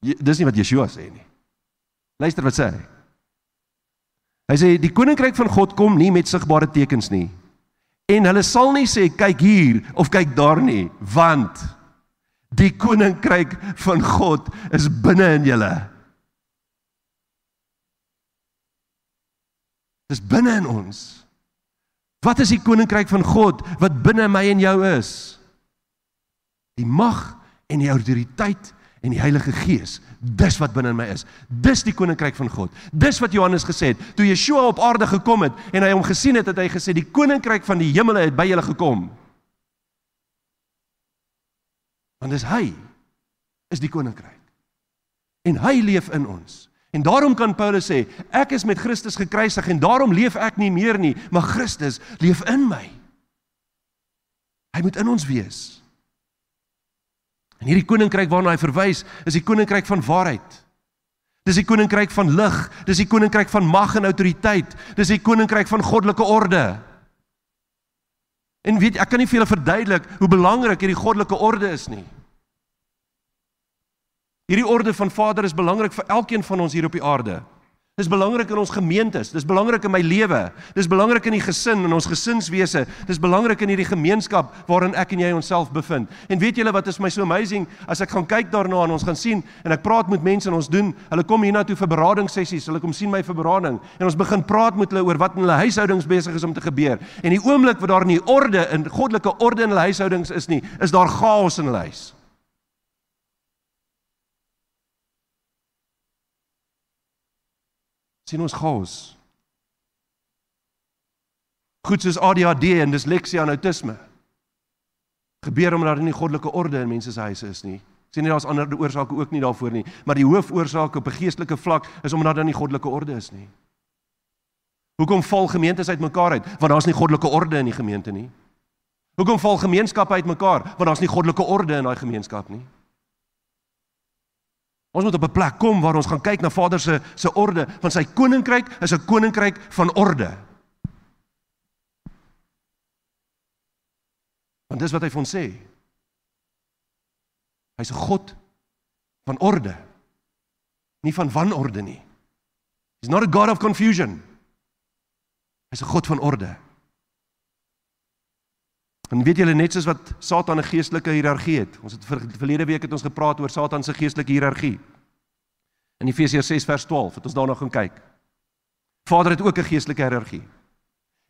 Dis nie wat Yeshua sê nie. Luister wat sê hy. Hy sê die koninkryk van God kom nie met sigbare tekens nie. En hulle sal nie sê kyk hier of kyk daar nie, want Die koninkryk van God is binne in julle. Dis binne in ons. Wat is die koninkryk van God wat binne my en jou is? Die mag en die autoriteit en die Heilige Gees. Dis wat binne in my is. Dis die koninkryk van God. Dis wat Johannes gesê het toe Yeshua op aarde gekom het en hy hom gesien het, het hy gesê die koninkryk van die hemele het by julle gekom. Want dis hy is die koninkryk. En hy leef in ons. En daarom kan Paulus sê, ek is met Christus gekruisig en daarom leef ek nie meer nie, maar Christus leef in my. Hy moet in ons wees. En hierdie koninkryk waarna hy verwys, is die koninkryk van waarheid. Dis die koninkryk van lig, dis die koninkryk van mag en autoriteit, dis die koninkryk van goddelike orde. En weet, ek kan nie vir julle verduidelik hoe belangrik hierdie goddelike orde is nie. Hierdie orde van Vader is belangrik vir elkeen van ons hier op die aarde. Dis belangrik in ons gemeentes, dis belangrik in my lewe, dis belangrik in die gesin en ons gesinswese, dis belangrik in hierdie gemeenskap waarin ek en jy onsself bevind. En weet julle wat is my so amazing as ek gaan kyk daarna en ons gaan sien en ek praat met mense en ons doen, hulle kom hiernatoe vir beradingssessies, hulle kom sien my vir berading en ons begin praat met hulle oor wat in hulle huishoudings besig is om te gebeur. En die oomblik wat daar nie orde in goddelike orde in hulle huishoudings is nie, is daar chaos in hulle huis. Sien ons chaos. Goed soos ADHD en disleksie en autisme. Gebeur omdat daar nie goddelike orde in mense se huise is nie. Sien nie daar's ander oorsake ook nie daarvoor nie, maar die hoofoorsaak op 'n geestelike vlak is omdat daar nie goddelike orde is nie. Hoekom val gemeentes uitmekaar uit? Want daar's nie goddelike orde in die gemeente nie. Hoekom val gemeenskappe uitmekaar? Want daar's nie goddelike orde in daai gemeenskap nie. Ons moet op 'n plek kom waar ons gaan kyk na Vader se se orde, want sy koninkryk is 'n koninkryk van orde. Want dis wat hy vir ons sê. Hy's 'n God van orde. Nie van wanorde nie. He's not a God of confusion. Hy's 'n God van orde. En weet julle net soos wat Satan 'n geestelike hiërargie het. Ons het ver, verlede week het ons gepraat oor Satan se geestelike hiërargie. In Efesiërs 6 vers 12 het ons daarna gaan kyk. Vader het ook 'n geestelike hiërargie.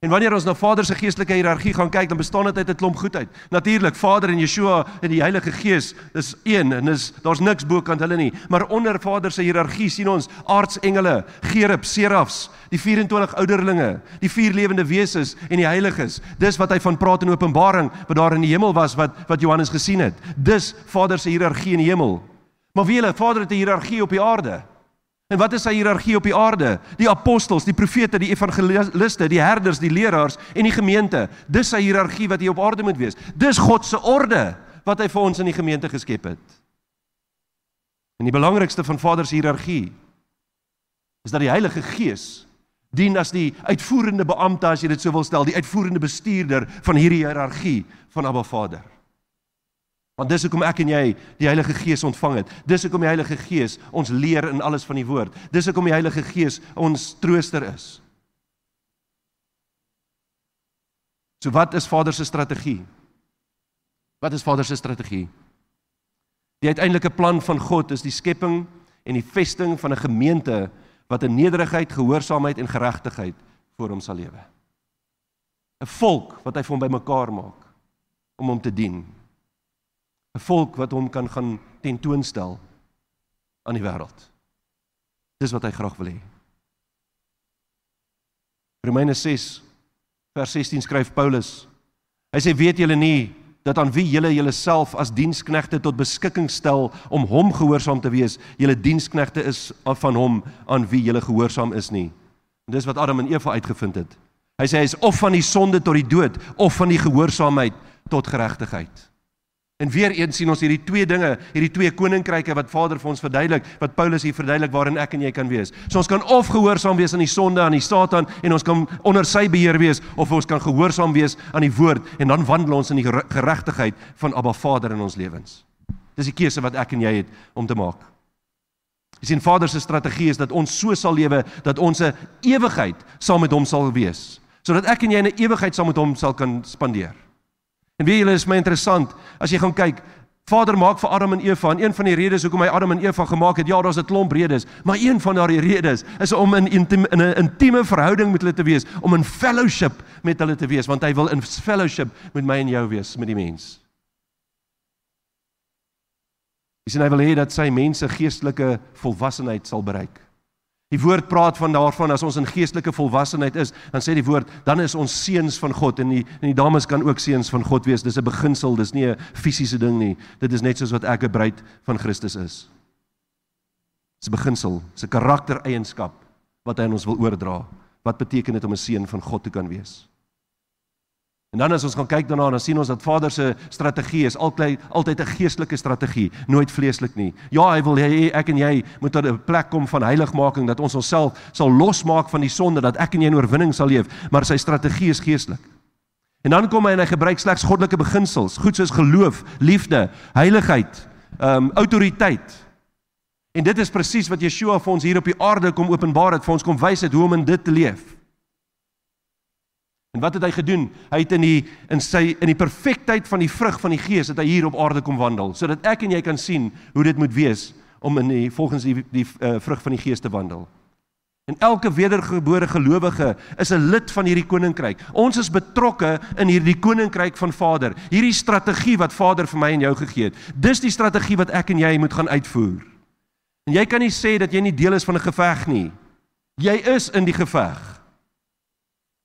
En wanneer ons na Vader se geestelike hiërargie gaan kyk, dan bestaan dit uit 'n klomp goedheid. Natuurlik, Vader en Yeshua en die Heilige Gees is een en is daar's niks bokant hulle nie. Maar onder Vader se hiërargie sien ons aardsengele, gerub, serafs, die 24 ouderlinge, die vier lewende wesens en die heiliges. Dis wat hy van praat in Openbaring wat daar in die hemel was wat wat Johannes gesien het. Dis Vader se hiërargie in die hemel. Maar wie hulle Vader het 'n hiërargie op die aarde. En wat is sy hiërargie op die aarde? Die apostels, die profete, die evangeliste, die herders, die leraars en die gemeente. Dis sy hiërargie wat hier op aarde moet wees. Dis God se orde wat hy vir ons in die gemeente geskep het. En die belangrikste van Vader se hiërargie is dat die Heilige Gees dien as die uitvoerende beampte as jy dit sou wil stel, die uitvoerende bestuurder van hierdie hiërargie van Abba Vader. Want dis hoekom ek en jy die Heilige Gees ontvang het. Dis hoekom die Heilige Gees ons leer in alles van die woord. Dis hoekom die Heilige Gees ons trooster is. So wat is Vader se strategie? Wat is Vader se strategie? Die uiteindelike plan van God is die skepping en die vesting van 'n gemeente wat in nederigheid, gehoorsaamheid en geregtigheid voor hom sal lewe. 'n Volk wat hy vir hom bymekaar maak om hom te dien. 'n volk wat hom kan gaan tentoonstel aan die wêreld. Dis wat hy graag wil hê. Romeine 6 vers 16 skryf Paulus. Hy sê weet julle nie dat aan wie julle julleself as diensknegte tot beskikking stel om hom gehoorsaam te wees, julle diensknegte is van hom aan wie julle gehoorsaam is nie. En dis wat Adam en Eva uitgevind het. Hy sê hy is of van die sonde tot die dood of van die gehoorsaamheid tot geregtigheid. En weer eens sien ons hierdie twee dinge, hierdie twee koninkryke wat Vader vir ons verduidelik, wat Paulus hier verduidelik waarin ek en jy kan wees. So ons kan of gehoorsaam wees aan die sonde, aan die Satan en ons kan onder sy beheer wees of ons kan gehoorsaam wees aan die woord en dan wandel ons in die geregtigheid van Abba Vader in ons lewens. Dis die keuse wat ek en jy het om te maak. Jy sien Vader se strategie is dat ons so sal lewe dat ons 'n ewigheid saam met hom sal wees, sodat ek en jy 'n ewigheid saam met hom sal kan spandeer. En weet julle, is my interessant as jy gaan kyk. Vader maak vir Adam en Eva en een van die redes hoekom hy Adam en Eva gemaak het, ja, daar's 'n klomp redes, maar een van daardie redes is om in intiem, in 'n intieme verhouding met hulle te wees, om in fellowship met hulle te wees, want hy wil in fellowship met my en jou wees, met die mens. Hy sê hy wil hê dat sy mense geestelike volwassenheid sal bereik. Die woord praat van daarvan as ons in geestelike volwassenheid is, dan sê die woord, dan is ons seuns van God en die en die dames kan ook seuns van God wees. Dis 'n beginsel, dis nie 'n fisiese ding nie. Dit is net soos wat ek 'n bruid van Christus is. Dis 'n beginsel, dis 'n karaktereienskap wat hy aan ons wil oordra. Wat beteken dit om 'n seun van God te kan wees? En dan as ons gaan kyk daarna, dan sien ons dat Vader se strategie is altyd altyd 'n geestelike strategie, nooit vleeslik nie. Ja, hy wil hê ek en jy moet tot 'n plek kom van heiligmaking dat ons onsself sal losmaak van die sonde dat ek en jy in oorwinning sal leef, maar sy strategie is geestelik. En dan kom hy en hy gebruik slegs goddelike beginsels, goed soos geloof, liefde, heiligheid, ehm um, autoriteit. En dit is presies wat Yeshua vir ons hier op die aarde kom openbaar het, vir ons kom wys het hoe om in dit te leef. En wat het hy gedoen? Hy het in die in sy in die perfektheid van die vrug van die Gees het hy hier op aarde kom wandel sodat ek en jy kan sien hoe dit moet wees om in die volgens die die uh, vrug van die Gees te wandel. En elke wedergebore gelowige is 'n lid van hierdie koninkryk. Ons is betrokke in hierdie koninkryk van Vader. Hierdie strategie wat Vader vir my en jou gegee het. Dis die strategie wat ek en jy moet gaan uitvoer. En jy kan nie sê dat jy nie deel is van 'n geveg nie. Jy is in die geveg.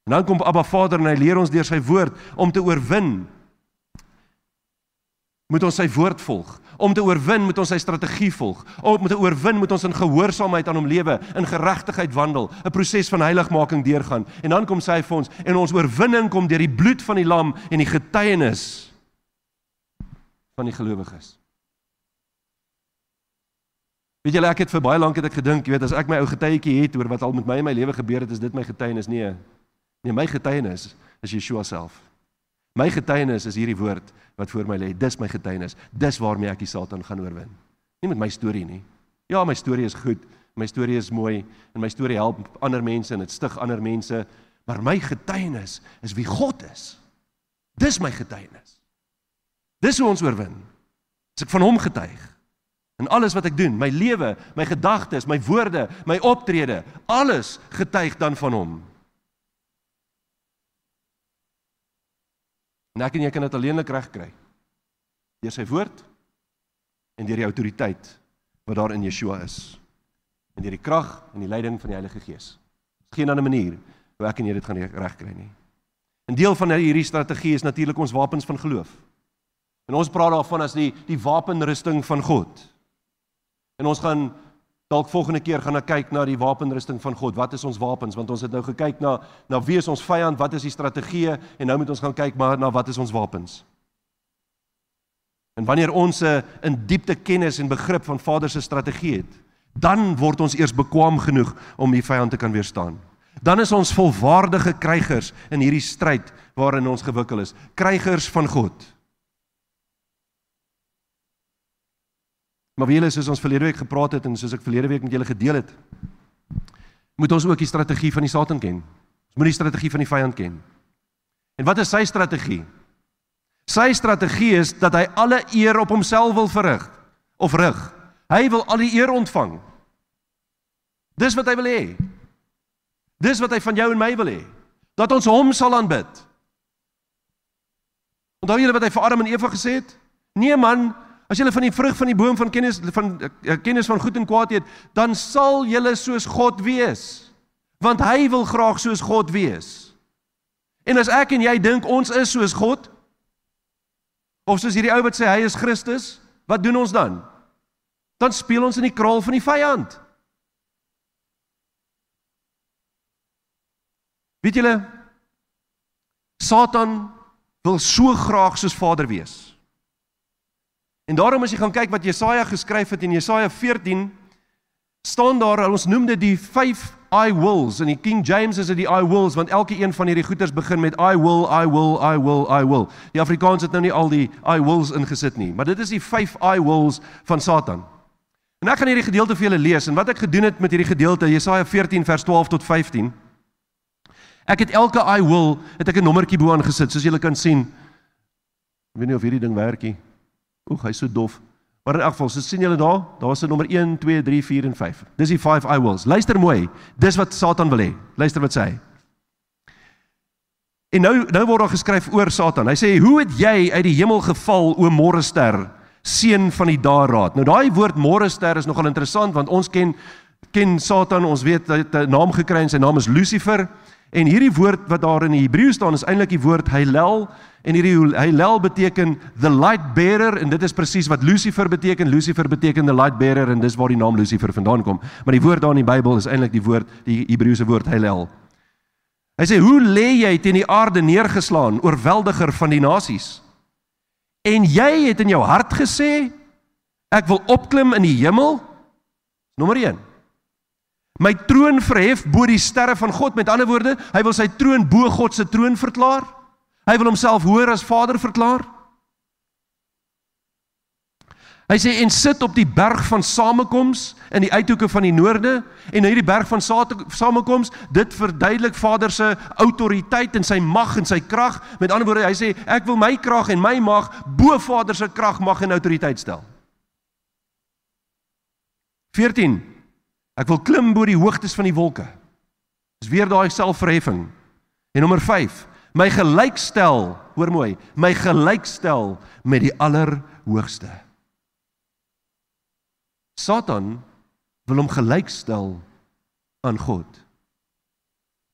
En dan kom Abba Vader en hy leer ons deur sy woord om te oorwin. moet ons sy woord volg. Om te oorwin moet ons sy strategie volg. Om te oorwin moet ons in gehoorsaamheid aan hom lewe, in geregtigheid wandel, 'n proses van heiligmaking deurgaan. En dan kom sy vir ons en ons oorwinning kom deur die bloed van die lam en die getuienis van die gelowiges. Weet julle ek het vir baie lank het ek gedink, jy weet as ek my ou getuietjie het oor wat al met my in my lewe gebeur het, is dit my getuienis nie. Nee, my getuienis is Yeshua self. My getuienis is hierdie woord wat voor my lê. Dis my getuienis. Dis waarmee ek die Satan gaan oorwin. Nie met my storie nie. Ja, my storie is goed. My storie is mooi en my storie help ander mense en dit stig ander mense, maar my getuienis is wie God is. Dis my getuienis. Dis hoe ons oorwin. As ek van hom getuig in alles wat ek doen, my lewe, my gedagtes, my woorde, my optrede, alles getuig dan van hom. En ek en jy kan dit alleenlik regkry. Deur sy woord en deur die autoriteit wat daar in Yeshua is. En deur die krag en die leiding van die Heilige Gees. Geen ander manier hoe ek en jy dit gaan regkry nie. 'n Deel van hierdie strategie is natuurlik ons wapens van geloof. En ons praat daarvan as die die wapenrusting van God. En ons gaan dalk volgende keer gaan ek kyk na die wapenrusting van God. Wat is ons wapens? Want ons het nou gekyk na na wie is ons vyand, wat is die strategieë en nou moet ons gaan kyk maar na wat is ons wapens. En wanneer ons 'n in diepte kennis en begrip van Vader se strategie het, dan word ons eers bekwam genoeg om die vyand te kan weerstaan. Dan is ons volwaardige krygers in hierdie stryd waarin ons gewikkel is, krygers van God. Maar wie julle soos ons verlede week gepraat het en soos ek verlede week met julle gedeel het, moet ons ook die strategie van die Satan ken. Ons moet die strategie van die vyand ken. En wat is sy strategie? Sy strategie is dat hy alle eer op homself wil verrig of rig. Hy wil al die eer ontvang. Dis wat hy wil hê. Dis wat hy van jou en my wil hê. Dat ons hom sal aanbid. Onthou julle wat hy vir Adam en Eva gesê het? Nee man, As julle van die vrug van die boom van kennis van uh, kennis van goed en kwaad eet, dan sal julle soos God wees. Want hy wil graag soos God wees. En as ek en jy dink ons is soos God of soos hierdie ou wat sê hy is Christus, wat doen ons dan? Dan speel ons in die kraal van die vyand. Weet julle Satan wil so graag soos Vader wees. En daarom as jy gaan kyk wat Jesaja geskryf het in Jesaja 14 staan daar ons noem dit die 5 I wills in die King James is dit die I wills want elke een van hierdie goeters begin met I will I will I will I will. Die Afrikaans het nou nie al die I wills ingesit nie, maar dit is die 5 I wills van Satan. En ek gaan hierdie gedeelte vir julle lees en wat ek gedoen het met hierdie gedeelte Jesaja 14 vers 12 tot 15. Ek het elke I will het ek 'n nommertjie bo aangesit soos julle kan sien. Ek weet nie of hierdie ding werk nie. Oek, hy's so dof. Maar in elk geval, so sien julle daar, daar's 'n nommer 1, 2, 3, 4 en 5. Dis die 5 I wills. Luister mooi. Dis wat Satan wil hê. Luister wat sê hy. En nou nou word daar geskryf oor Satan. Hy sê, "Hoe het jy uit die hemel geval, o môre ster, seun van die daadraad?" Nou daai woord môre ster is nogal interessant want ons ken ken Satan, ons weet hy het 'n naam gekry en sy naam is Lucifer. En hierdie woord wat daar in die Hebreë staan is eintlik die woord Hillel en hierdie Hillel beteken the light bearer en dit is presies wat Lucifer beteken. Lucifer beteken the light bearer en dis waar die naam Lucifer vandaan kom. Maar die woord daar in die Bybel is eintlik die woord die Hebreëse woord Hillel. Hy sê hoe lê jy teen die aarde neergeslaan, oorweldiger van die nasies? En jy het in jou hart gesê ek wil opklim in die hemel? Nommer 1. My troon verhef bo die sterre van God. Met ander woorde, hy wil sy troon bo God se troon verklaar. Hy wil homself hoër as Vader verklaar. Hy sê en sit op die berg van samekoms in die uithoeke van die noorde en hierdie berg van samekoms dit verduidelik Vader se autoriteit en sy mag en sy krag met ander woorde hy sê ek wil my krag en my mag bo Vader se krag mag en autoriteit stel 14 Ek wil klim bo die hoogtes van die wolke. Dis weer daai selfverheffing. En nommer 5, my gelykstel, hoor mooi, my gelykstel met die Allerhoogste. Satan wil hom gelykstel aan God.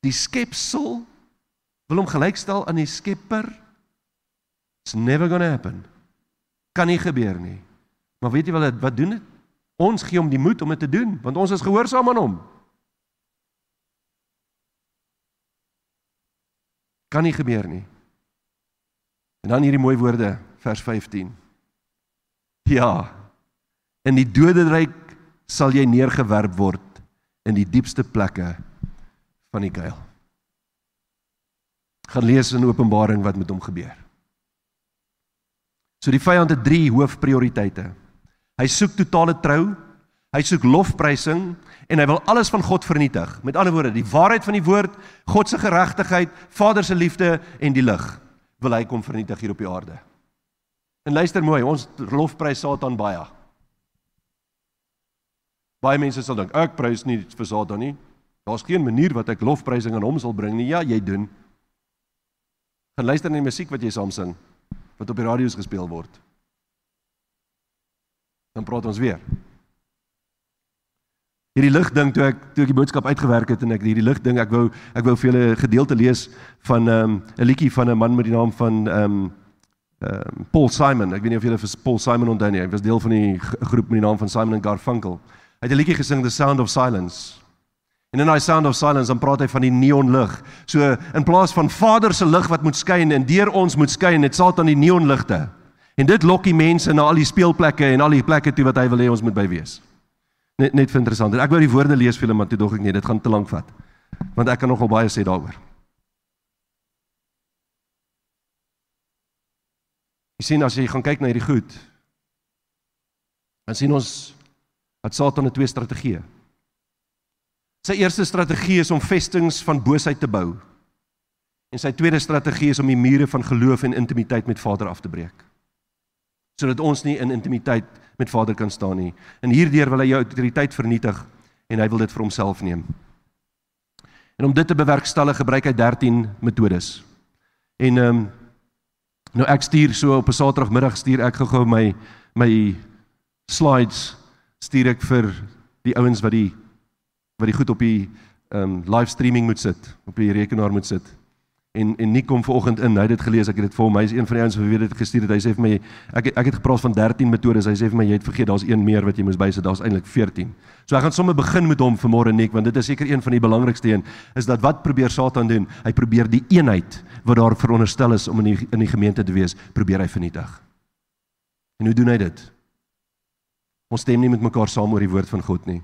Die skepsel wil hom gelykstel aan die Skepper. It's never going to happen. Kan nie gebeur nie. Maar weet jy wel wat doen dit? Ons gee hom die moed om dit te doen, want ons is gehoorsaam aan hom. Kan nie gebeur nie. En dan hierdie mooi woorde, vers 15. Ja. In die doderyk sal jy neergewerp word in die diepste plekke van die kuil. Gaan lees in Openbaring wat met hom gebeur. So die vyand het drie hoofprioriteite. Hy soek totale trou, hy soek lofprysing en hy wil alles van God vernietig. Met ander woorde, die waarheid van die woord, God se geregtigheid, Vader se liefde en die lig wil hy kom vernietig hier op die aarde. En luister mooi, ons lofprys Satan baie. Baie mense sal dink ek prys nie vir Satan nie. Daar's geen manier wat ek lofprysing aan hom sal bring nie. Ja, jy doen. Gaan luister na die musiek wat jy saam sing wat op die radio's gespeel word. Dan praat ons weer. Hierdie lig ding toe ek toe ek die boodskap uitgewerk het en ek hierdie lig ding ek wou ek wou vir julle 'n gedeelte lees van 'n um, 'n liedjie van 'n man met die naam van ehm um, um, Paul Simon. Ek weet nie of julle vir Paul Simon onthou nie. Hy was deel van die groep met die naam van Simon and Garfunkel. Hy het 'n liedjie gesing The Sound of Silence. En in daai Sound of Silence dan praat hy van die neonlig. So in plaas van Vader se lig wat moet skyn en deur ons moet skyn, het Satan die neonligte. En dit lok die mense na al die speelplekke en al die plekke toe wat hy wil hê ons moet by wees. Net net vir interessant. Ek wou die woorde lees vir julle maar toe dog ek nee, dit gaan te lank vat. Want ek kan nogal baie sê daaroor. Jy sien as jy gaan kyk na hierdie goed, dan sien ons dat Satan 'n twee strategieë. Sy eerste strategie is om vestings van boosheid te bou. En sy tweede strategie is om die mure van geloof en intimiteit met Vader af te breek. Sodat ons nie in intimiteit met Vader kan staan nie. En hierdeur wil hy jou autoriteit vernietig en hy wil dit vir homself neem. En om dit te bewerkstellig gebruik hy 13 metodes. En ehm um, nou ek stuur so op 'n Saterdagmiddag stuur ek gou-gou my my slides stuur ek vir die ouens wat die wat die goed op die ehm um, live streaming moet sit, op die rekenaar moet sit. En en nie kom vanoggend in, hy het dit gelees, ek het dit vir hom, hy is een van die ouens wat weet dit gestuur het. Hy sê vir my ek ek het gepraat van 13 metodes. Hy sê vir my jy het vergeet, daar's een meer wat jy moes bysit. Daar's eintlik 14. So ek gaan sommer begin met hom vanmôre nik, want dit is seker een van die belangrikste een is dat wat probeer Satan doen? Hy probeer die eenheid wat daar veronderstel is om in die in die gemeente te wees, probeer hy vernietig. En hoe doen hy dit? Ons stem nie met mekaar saam oor die woord van God nie.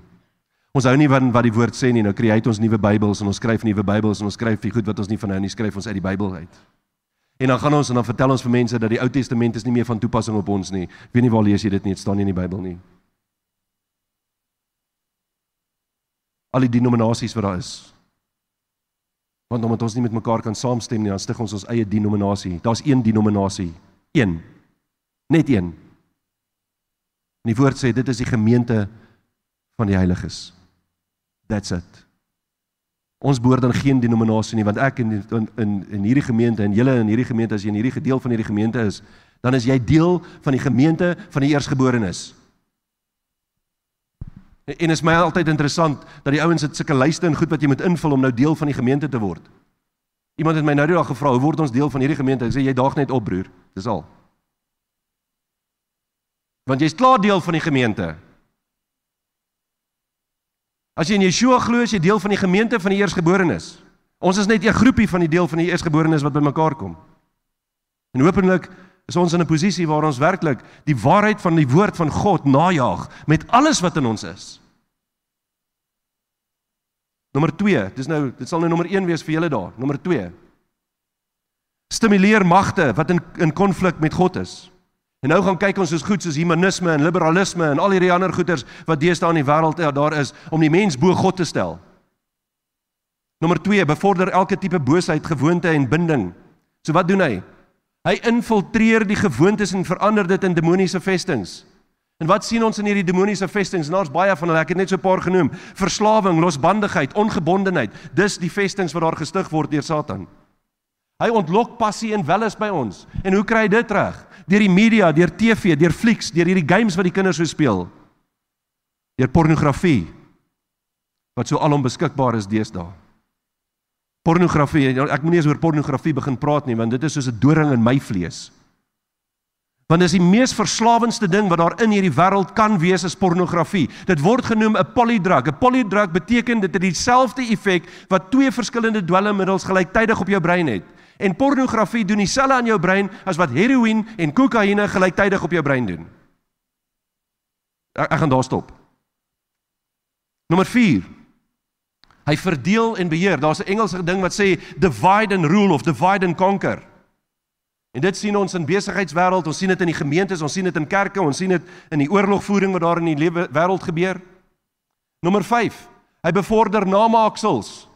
Ons hou nie van wat die woord sê nie. Nou kry hy ons nuwe Bybels en ons skryf nuwe Bybels en ons skryf vir goed wat ons nie van nou nie skryf ons uit die Bybel uit. En dan gaan ons en dan vertel ons vir mense dat die Ou Testament is nie meer van toepassing op ons nie. Ek weet nie waar lees jy dit nie, dit staan nie in die Bybel nie. Al die denominasies wat daar is. Want omdat ons nie met mekaar kan saamstem nie, dan stig ons ons eie denominasie. Daar's een denominasie. Een. Net een. En die woord sê dit is die gemeente van die heiliges. That's it. Ons behoort dan geen denominasie nie want ek in in in, in hierdie gemeente en julle in hierdie gemeente as jy in hierdie gedeel van hierdie gemeente is, dan is jy deel van die gemeente van die eersgeborenes. En, en is my altyd interessant dat die ouens het sulke lyste en goed wat jy moet invul om nou deel van die gemeente te word. Iemand het my nou die dag gevra, "Hoe word ons deel van hierdie gemeente?" Ek sê jy daag net op, broer. Dis al. Want jy's klaar deel van die gemeente. As jy in Yeshua glo, is jy deel van die gemeente van die eersgeborenes. Ons is net 'n groepie van die deel van die eersgeborenes wat bymekaar kom. En hopelik is ons in 'n posisie waar ons werklik die waarheid van die woord van God najag met alles wat in ons is. Nommer 2, dis nou dit sal nou nommer 1 wees vir julle daar. Nommer 2. Stimuleer magte wat in in konflik met God is. En nou gaan kyk ons soos goed soos humanisme en liberalisme en al hierdie ander goeters wat deesdae in die wêreld ja, daar is om die mens bo God te stel. Nommer 2, bevorder elke tipe boosheid, gewoonte en binding. So wat doen hy? Hy infiltreer die gewoontes en verander dit in demoniese vestings. En wat sien ons in hierdie demoniese vestings? Daar's baie van hulle, ek het net so 'n paar genoem. Verslawing, losbandigheid, ongebondenheid. Dis die vestings wat daar gestig word deur Satan. Hy ontlok passie en welis by ons. En hoe kry hy dit reg? Deur die media, deur TV, deur flieks, deur hierdie games wat die kinders so speel. Deur pornografie wat so alom beskikbaar is deesdae. Pornografie, ek moenie eens oor pornografie begin praat nie want dit is soos 'n doring in my vlees. Want dis die mees verslawendste ding wat daar in hierdie wêreld kan wees is pornografie. Dit word genoem 'n polydrug. 'n Polydrug beteken dit het dieselfde effek wat twee verskillende dwelmmiddels gelyktydig op jou brein het. En pornografie doen dieselfde aan jou brein as wat heroïne en kokaine gelyktydig op jou brein doen. Ek, ek gaan daar stop. Nommer 4. Hy verdeel en beheer. Daar's 'n Engelse ding wat sê divide and rule of divide and conquer. En dit sien ons in besigheidswêreld, ons sien dit in die gemeentes, ons sien dit in kerke, ons sien dit in die oorlogvoering wat daar in die lewe wêreld gebeur. Nommer 5. Hy bevorder namaaksels.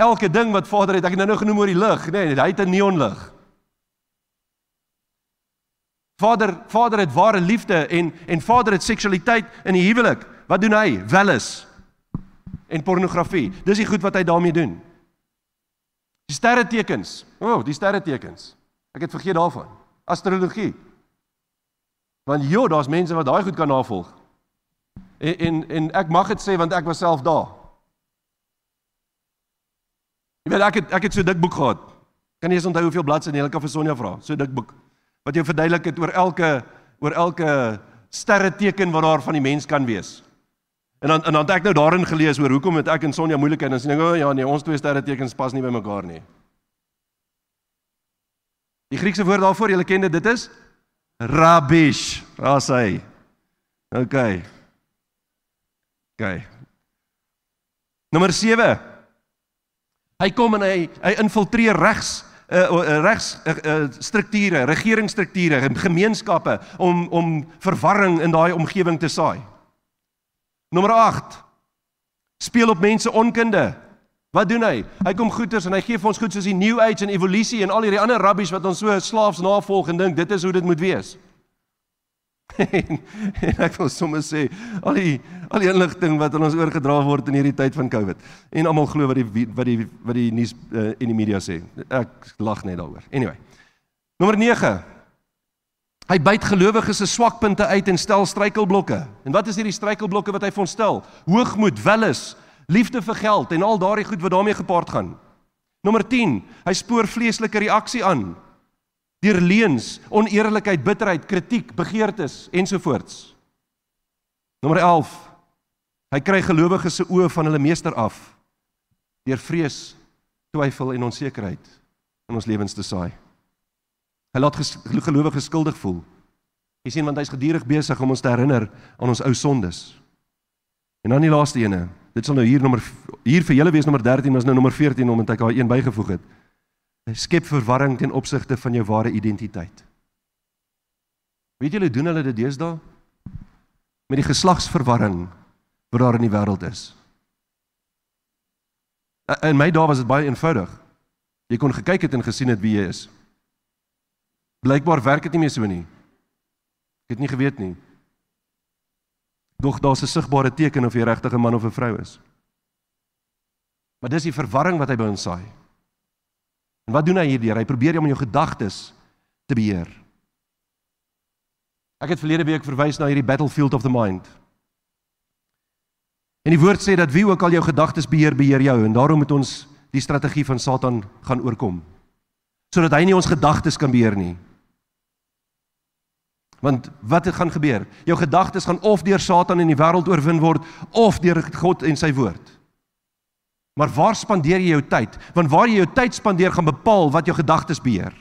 Elke ding wat Vader het, ek het nou nou genoem oor die lig, nê, nee, hy het 'n neonlig. Vader, Vader het ware liefde en en Vader het seksualiteit in die huwelik. Wat doen hy? Welis en pornografie. Dis die goed wat hy daarmee doen. Die sterretekens. O, oh, die sterretekens. Ek het vergeet daarvan. Astrologie. Want jo, daar's mense wat daai goed kan navolg. En en en ek mag dit sê want ek was self daar. Jy weet ek het ek het so dik boek gehad. Kan jy eens onthou hoeveel bladsye jy kan vir Sonja vra? So dik boek. Wat jy verduidelik het oor elke oor elke sterreteken wat daar van die mens kan wees. En dan en dan het ek nou daarin gelees oor hoekom het ek en Sonja moeilikheid en sê ek, "O oh, ja, nee, ons twee sterre tekens pas nie by mekaar nie." Die Griekse woord daarvoor, julle ken dit, dit is rabish. Daar's hy. OK. OK. Nommer 7. Hy kom en hy hy infiltreer regs uh, regs uh, uh, strukture, regeringsstrukture, gemeenskappe om om verwarring in daai omgewing te saai. Nommer 8. Speel op mense onkunde. Wat doen hy? Hy kom goeters en hy gee vir ons goed soos die new age en evolusie en al hierdie ander rabbies wat ons so slaafs navolg en dink dit is hoe dit moet wees. En, *laughs* en ek wil sommer sê al die al die inligting wat aan ons oorgedra word in hierdie tyd van Covid en almal glo wat die wat die wat die nuus uh, en die media sê. Ek lag net daaroor. Anyway. Nommer Hy byt gelowiges se swakpunte uit en stel struikelblokke. En wat is hierdie struikelblokke wat hy vir ons stel? Hoogmoed, welis, liefde vir geld en al daardie goed wat daarmee gepaard gaan. Nommer 10, hy spoor vleeslike reaksie aan. Deur leuns, oneerlikheid, bitterheid, kritiek, begeertes ensovoorts. Nommer 11, hy kry gelowiges se oë van hulle meester af deur vrees, twyfel en onsekerheid in ons lewens te saai. Hy laat gelowiges skuldig voel. Jy sien want hy's gedurig besig om ons te herinner aan ons ou sondes. En dan die laaste ene. Dit sal nou hier nommer hier vir julle wees nommer 13, maar is nou nommer 14 omdat ek daar een bygevoeg het. Hy skep verwarring ten opsigte van jou ware identiteit. Weet julle doen hulle dit deesdae? Met die geslagsverwarring wat daar in die wêreld is. In my dae was dit baie eenvoudig. Jy kon gekyk het en gesien het wie jy is. Blykbaar werk dit nie meer so nie. Ek het nie geweet nie. Doch daar's 'n sigbare teken of jy regtig 'n man of 'n vrou is. Maar dis die verwarring wat hy by ons saai. En wat doen hy hierdeur? Hy probeer om jou gedagtes te beheer. Ek het verlede week verwys na hierdie battlefield of the mind. En die woord sê dat wie ook al jou gedagtes beheer, beheer jou en daarom moet ons die strategie van Satan gaan oorkom. Sodat hy nie ons gedagtes kan beheer nie. Want wat het gaan gebeur? Jou gedagtes gaan of deur Satan in die wêreld oorwin word of deur God en sy woord. Maar waar spandeer jy jou tyd? Want waar jy jou tyd spandeer gaan bepaal wat jou gedagtes beheer.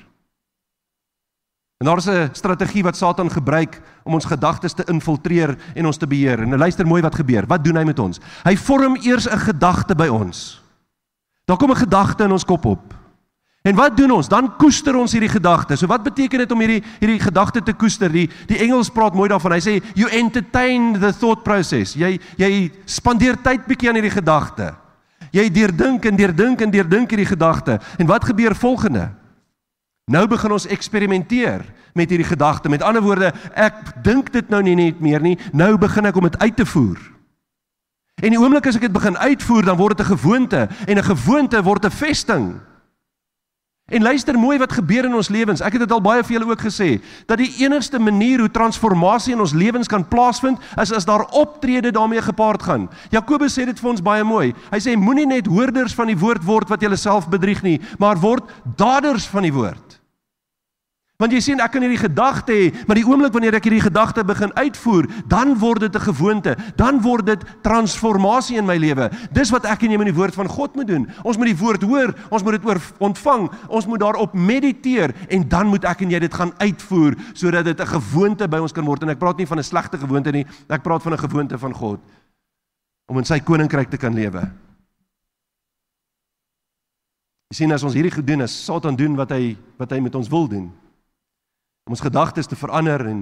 En daar is 'n strategie wat Satan gebruik om ons gedagtes te infiltreer en ons te beheer. En luister mooi wat gebeur. Wat doen hy met ons? Hy vorm eers 'n gedagte by ons. Daar kom 'n gedagte in ons kop op. En wat doen ons? Dan koester ons hierdie gedagte. So wat beteken dit om hierdie hierdie gedagte te koester? Die die Engels praat mooi daarvan. Hy sê you entertain the thought process. Jy jy spandeer tyd bietjie aan hierdie gedagte. Jy deurdink en deurdink en deurdink hierdie gedagte. En wat gebeur volgende? Nou begin ons eksperimenteer met hierdie gedagte. Met ander woorde, ek dink dit nou nie net meer nie. Nou begin ek om dit uit te voer. En die oomblik as ek dit begin uitvoer, dan word dit 'n gewoonte en 'n gewoonte word 'n vesting. En luister mooi wat gebeur in ons lewens. Ek het dit al baie vir julle ook gesê dat die enigste manier hoe transformasie in ons lewens kan plaasvind is as daar optrede daarmee gepaard gaan. Jakobus sê dit vir ons baie mooi. Hy sê moenie net hoorders van die woord word wat jouself bedrieg nie, maar word daders van die woord. Want jy sien ek kan hierdie gedagte hê, maar die oomblik wanneer ek hierdie gedagte begin uitvoer, dan word dit 'n gewoonte, dan word dit transformasie in my lewe. Dis wat ek en jy met die woord van God moet doen. Ons moet die woord hoor, ons moet dit oor ontvang, ons moet daarop mediteer en dan moet ek en jy dit gaan uitvoer sodat dit 'n gewoonte by ons kan word. En ek praat nie van 'n slegte gewoonte nie, ek praat van 'n gewoonte van God om in sy koninkryk te kan lewe. Jy sien as ons hierdie gedoen is, Satan doen wat hy wat hy met ons wil doen om ons gedagtes te verander en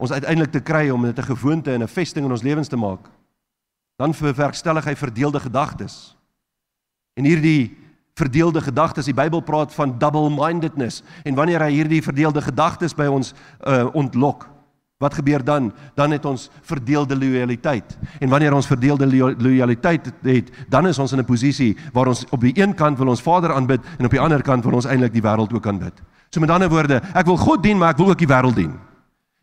ons uiteindelik te kry om dit 'n gewoonte en 'n vesting in ons lewens te maak. Dan verwerkstellig hy verdeelde gedagtes. En hierdie verdeelde gedagtes, die Bybel praat van double-mindedness en wanneer hy hierdie verdeelde gedagtes by ons uh, ontlok, wat gebeur dan? Dan het ons verdeelde lojaliteit. En wanneer ons verdeelde lojaliteit het, dan is ons in 'n posisie waar ons op die een kant wil ons Vader aanbid en op die ander kant wil ons eintlik die wêreld ook aanbid. So met ander woorde, ek wil God dien, maar ek wil ook die wêreld dien.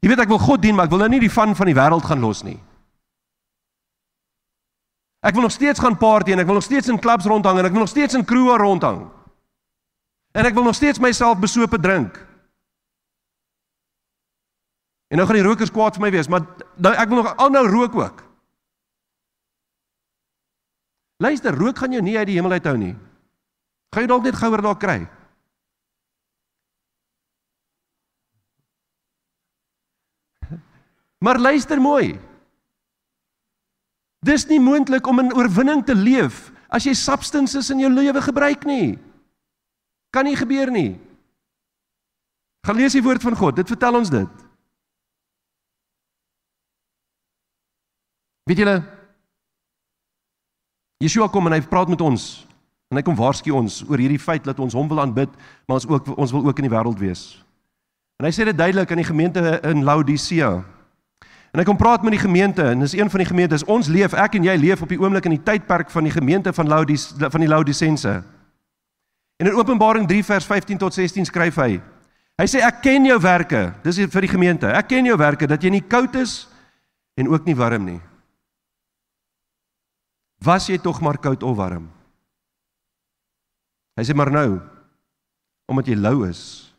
Jy weet ek wil God dien, maar ek wil nou nie die van van die wêreld gaan los nie. Ek wil nog steeds gaan party en ek wil nog steeds in klubs rondhang en ek wil nog steeds in kroeë rondhang. En ek wil nog steeds myself besope drink. En nou gaan die rokers kwaad vir my wees, maar nou ek wil nog aanhou rook ook. Luister, rook gaan jou nie uit die hemel uithou nie. Gaan jy dalk net gouer daar kry? Maar luister mooi. Dis nie moontlik om in oorwinning te leef as jy substances in jou lewe gebruik nie. Kan nie gebeur nie. Gaan lees die woord van God. Dit vertel ons dit. Weet julle Yeshua kom en hy praat met ons en hy kom waarsku ons oor hierdie feit dat ons hom wil aanbid, maar ons ook ons wil ook in die wêreld wees. En hy sê dit duidelik aan die gemeente in Laodicea. En hy kom praat met die gemeente en dis een van die gemeentes. Ons leef, ek en jy leef op die oomblik in die tydperk van die gemeente van Laodis van die Laodicense. En in Openbaring 3 vers 15 tot 16 skryf hy. Hy sê ek ken jou werke. Dis vir die gemeente. Ek ken jou werke dat jy nie koud is en ook nie warm nie. Was jy tog maar koud of warm? Hy sê maar nou omdat jy lou is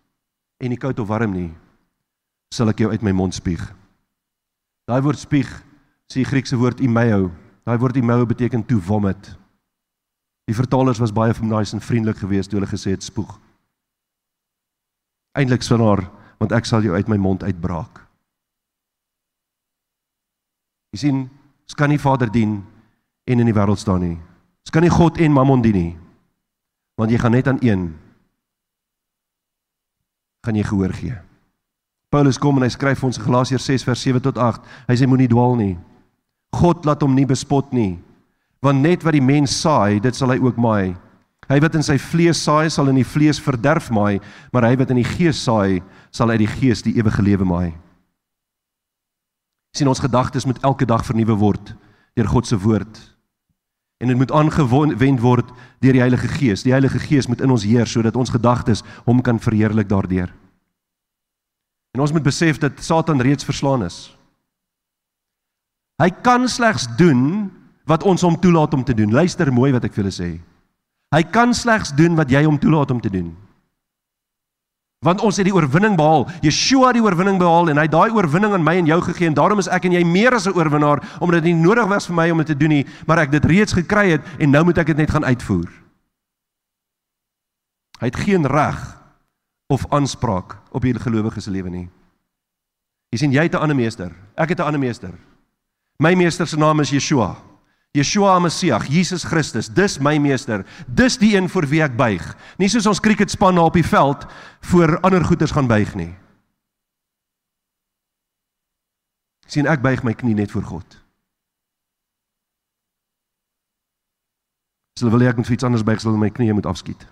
en nie koud of warm nie, sal ek jou uit my mond spieg. Daai woord spieg, sê die Griekse woord imeo. Daai woord imeo beteken to vomit. Die vertalers was baie nice en vriendelik geweest toe hulle gesê het spoeg. Eintlik swinaar, want ek sal jou uit my mond uitbraak. Jy sien, ons kan nie Vader dien en in die wêreld staan nie. Ons kan nie God en Mammon dien nie. Want jy gaan net aan een gaan jy gehoor gee. Paulus kom en hy skryf ons Galasiërs 6 vers 7 tot 8. Hy sê moenie dwaal nie. God laat hom nie bespot nie. Want net wat die mens saai, dit sal hy ook maai. Hy wat in sy vlees saai, sal in die vlees verderf maai, maar hy wat in die gees saai, sal uit die gees die ewige lewe maai. sien ons gedagtes moet elke dag vernuwe word deur God se woord. En dit moet aangewend word deur die Heilige Gees. Die Heilige Gees moet in ons heers sodat ons gedagtes hom kan verheerlik daardeur. En ons moet besef dat Satan reeds verslaan is. Hy kan slegs doen wat ons hom toelaat om te doen. Luister mooi wat ek vir julle sê. Hy kan slegs doen wat jy hom toelaat om te doen. Want ons het die oorwinning behaal. Yeshua het die oorwinning behaal en hy het daai oorwinning aan my en jou gegee en daarom is ek en jy meer as 'n oorwinnaar omdat dit nie nodig was vir my om dit te doen nie, maar ek dit reeds gekry het en nou moet ek dit net gaan uitvoer. Hy het geen reg of aanspraak op hierdie gelowige se lewe nie. Jy sien jy het 'n ander meester. Ek het 'n ander meester. My meester se naam is Yeshua. Yeshua Messiah, Jesus Christus. Dis my meester. Dis die een voor wie ek buig. Nie soos ons cricketspan op die veld voor ander goeters gaan buig nie. sien ek buig my knie net voor God. Sal wil ek net iets anders buig, sal my knie moet afskiet.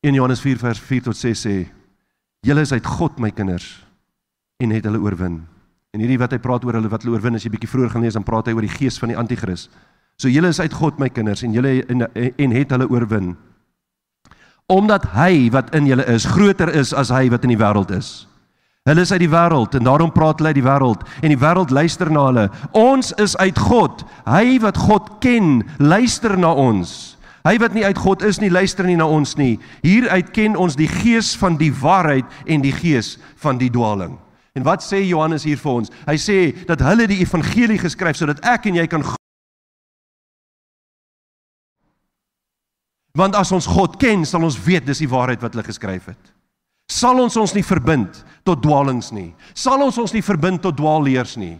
In Johannes 4 vers 4 tot 6 sê: "Julle is uit God my kinders en het hulle oorwin." En hierdie wat hy praat oor hulle wat hulle oorwin, as jy bietjie vroeër gaan lees, dan praat hy oor die gees van die anti-kris. So julle is uit God my kinders en julle en, en het hulle oorwin. Omdat hy wat in julle is groter is as hy wat in die wêreld is. Hulle is uit die wêreld en daarom praat hulle uit die wêreld en die wêreld luister na hulle. Ons is uit God. Hy wat God ken, luister na ons. Hy wat nie uit God is nie, luister nie na ons nie. Hieruit ken ons die gees van die waarheid en die gees van die dwaaling. En wat sê Johannes hier vir ons? Hy sê dat hulle die evangelie geskryf sodat ek en jy kan Want as ons God ken, sal ons weet dis die waarheid wat hulle geskryf het. Sal ons ons nie verbind tot dwaalings nie. Sal ons ons nie verbind tot dwaalleers nie.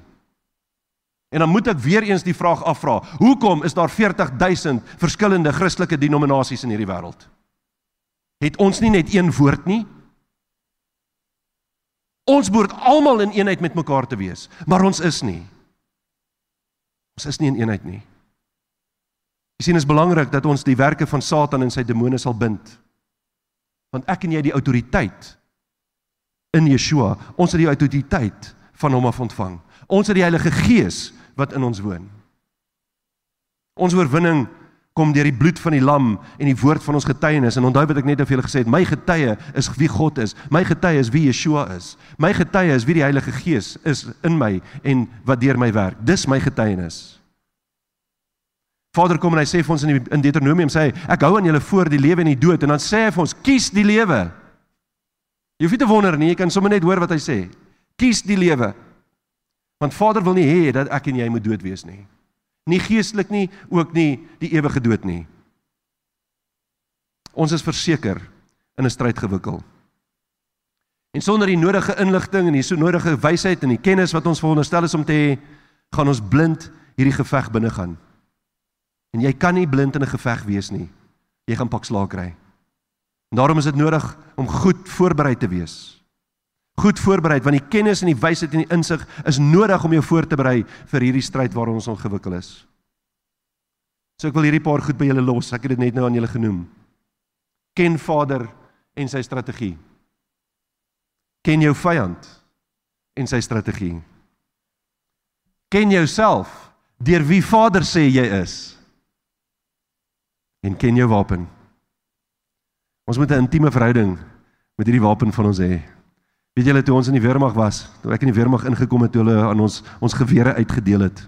En dan moet ek weer eens die vraag afvra: Hoekom is daar 40000 verskillende Christelike denominasies in hierdie wêreld? Het ons nie net een woord nie? Ons behoort almal in eenheid met mekaar te wees, maar ons is nie. Ons is nie in eenheid nie. Jy sien, dit is belangrik dat ons die werke van Satan en sy demone sal bind. Want ek en jy die autoriteit in Yeshua, ons het die autoriteit van hom af ontvang. Ons het die Heilige Gees wat in ons woon. Ons oorwinning kom deur die bloed van die lam en die woord van ons getuienis. En onthou wat ek net vir julle gesê het my getuie is wie God is. My getuie is wie Yeshua is. My getuie is wie die Heilige Gees is in my en wat deur my werk. Dis my getuienis. Vader kom en hy sê vir ons in die, in Deuteronomium sê hy ek hou aan julle voor die lewe en die dood. En dan sê hy vir ons kies die lewe. Jy hoef nie te wonder nie jy kan sommer net hoor wat hy sê. Kies die lewe Want Vader wil nie hê dat ek en jy moet dood wees nie. Nie geestelik nie, ook nie die ewige dood nie. Ons is verseker in 'n stryd gewikkel. En sonder die nodige inligting en die so nodige wysheid en die kennis wat ons veronderstel is om te hê, gaan ons blind hierdie geveg binne gaan. En jy kan nie blind in 'n geveg wees nie. Jy gaan pak slaag kry. En daarom is dit nodig om goed voorberei te wees goed voorberei want die kennis en die wysheid en die insig is nodig om jou voor te berei vir hierdie stryd waarin ons ongewikkel is. So ek wil hierdie paar goed by julle los. Ek het dit net nou aan julle genoem. Ken Vader en sy strategie. Ken jou vyand en sy strategie. Ken jouself deur wie Vader sê jy is. En ken jou wapen. Ons moet 'n intieme verhouding met hierdie wapen van ons hê. Weet julle toe ons in die weermag was, toe ek in die weermag ingekom het toe hulle aan ons ons gewere uitgedeel het.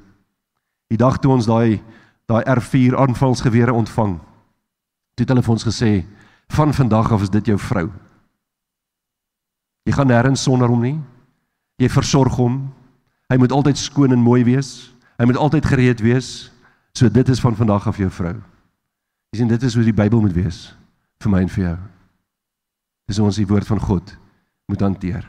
Die dag toe ons daai daai R4 aanvalsgewere ontvang. Toe het hulle vir ons gesê, "Van vandag af is dit jou vrou. Jy gaan nêrens sonder hom nie. Jy versorg hom. Hy moet altyd skoon en mooi wees. Hy moet altyd gereed wees. So dit is van vandag af jou vrou." Jy sien dit is hoe die Bybel moet wees vir my en vir jou. Dis ons die woord van God moet hanteer.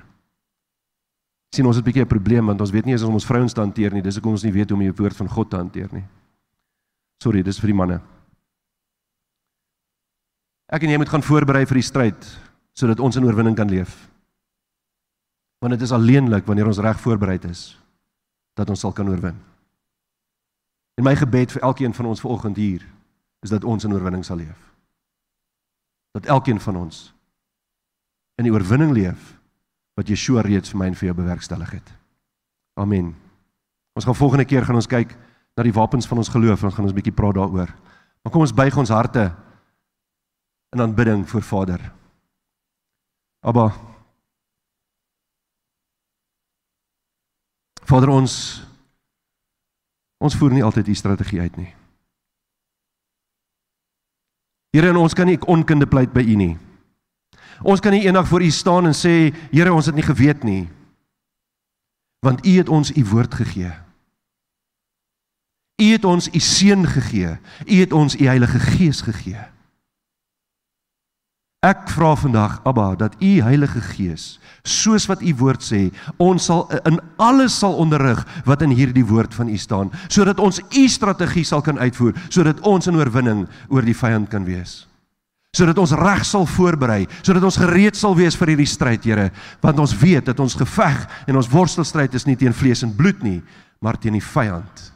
Sien ons het 'n bietjie 'n probleem want ons weet nie eens om ons vrouens te hanteer nie. Dis hoekom ons nie weet hoe om die woord van God te hanteer nie. Sorry, dis vir die manne. Ek en jy moet gaan voorberei vir die stryd sodat ons in oorwinning kan leef. Want dit is alleenlik wanneer ons reg voorberei is dat ons sal kan oorwin. En my gebed vir elkeen van ons vanoggend hier is dat ons in oorwinning sal leef. Dat elkeen van ons in die oorwinning leef wat Yeshua reeds vir my en vir jou bewerkstellig het. Amen. Ons gaan volgende keer gaan ons kyk na die wapens van ons geloof en gaan ons bietjie praat daaroor. Maar kom ons buig ons harte in aanbidding voor Vader. Abba Vader ons ons voer nie altyd die strategie uit nie. Here en ons kan nie onkunde pleit by U nie. Ons kan nie eendag voor U staan en sê, Here, ons het nie geweet nie. Want U het ons U woord gegee. U het ons U seun gegee. U het ons U Heilige Gees gegee. Ek vra vandag, Abba, dat U Heilige Gees, soos wat U woord sê, ons sal in alles sal onderrig wat in hierdie woord van U staan, sodat ons U strategie sal kan uitvoer, sodat ons in oorwinning oor die vyand kan wees sodat ons reg sal voorberei, sodat ons gereed sal wees vir hierdie stryd, Here, want ons weet dat ons geveg en ons worstelstryd is nie teen vlees en bloed nie, maar teen die vyand,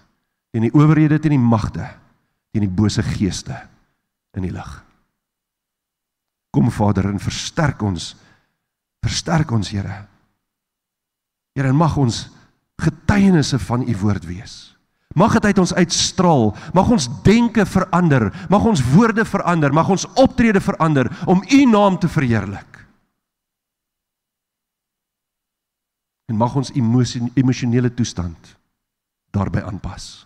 teen die owerhede, teen die magte, teen die bose geeste in die lig. Kom Vader en versterk ons. Versterk ons, Here. Here, mag ons getuienisse van u woord wees. Mag dit uit ons uitstraal. Mag ons denke verander. Mag ons woorde verander. Mag ons optrede verander om U naam te verheerlik. En mag ons emosionele toestand daarbey aanpas.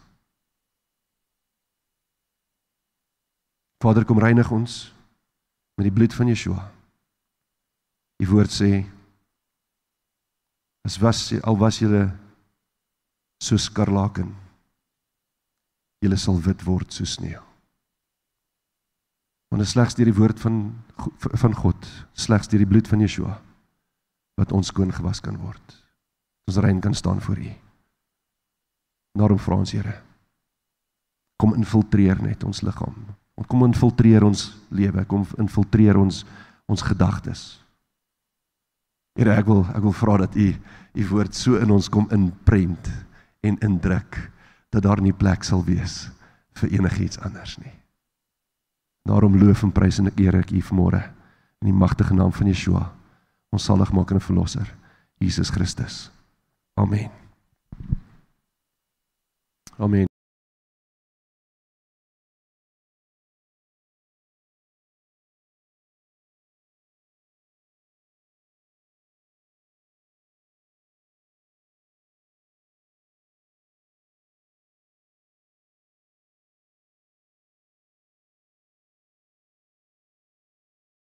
Vader, kom reinig ons met die bloed van Yeshua. U woord sê as was al was julle so skarlaken julle sal wit word soos sneeu. Want is slegs deur die woord van van God, slegs deur die bloed van Yeshua wat ons skoon gewas kan word. Ons rein kan staan voor U. Daarom vra ons Here, kom infiltreer net ons liggaam. Kom infiltreer ons lewe, kom infiltreer ons ons gedagtes. Here, ek wil ek wil vra dat U U woord so in ons kom inprent en indruk dat daar nie plek sal wees vir enigiets anders nie. Daarom loof en prys en ek eer ek U vanmôre in die magtige naam van Yeshua, ons saligmakende verlosser, Jesus Christus. Amen. Amen.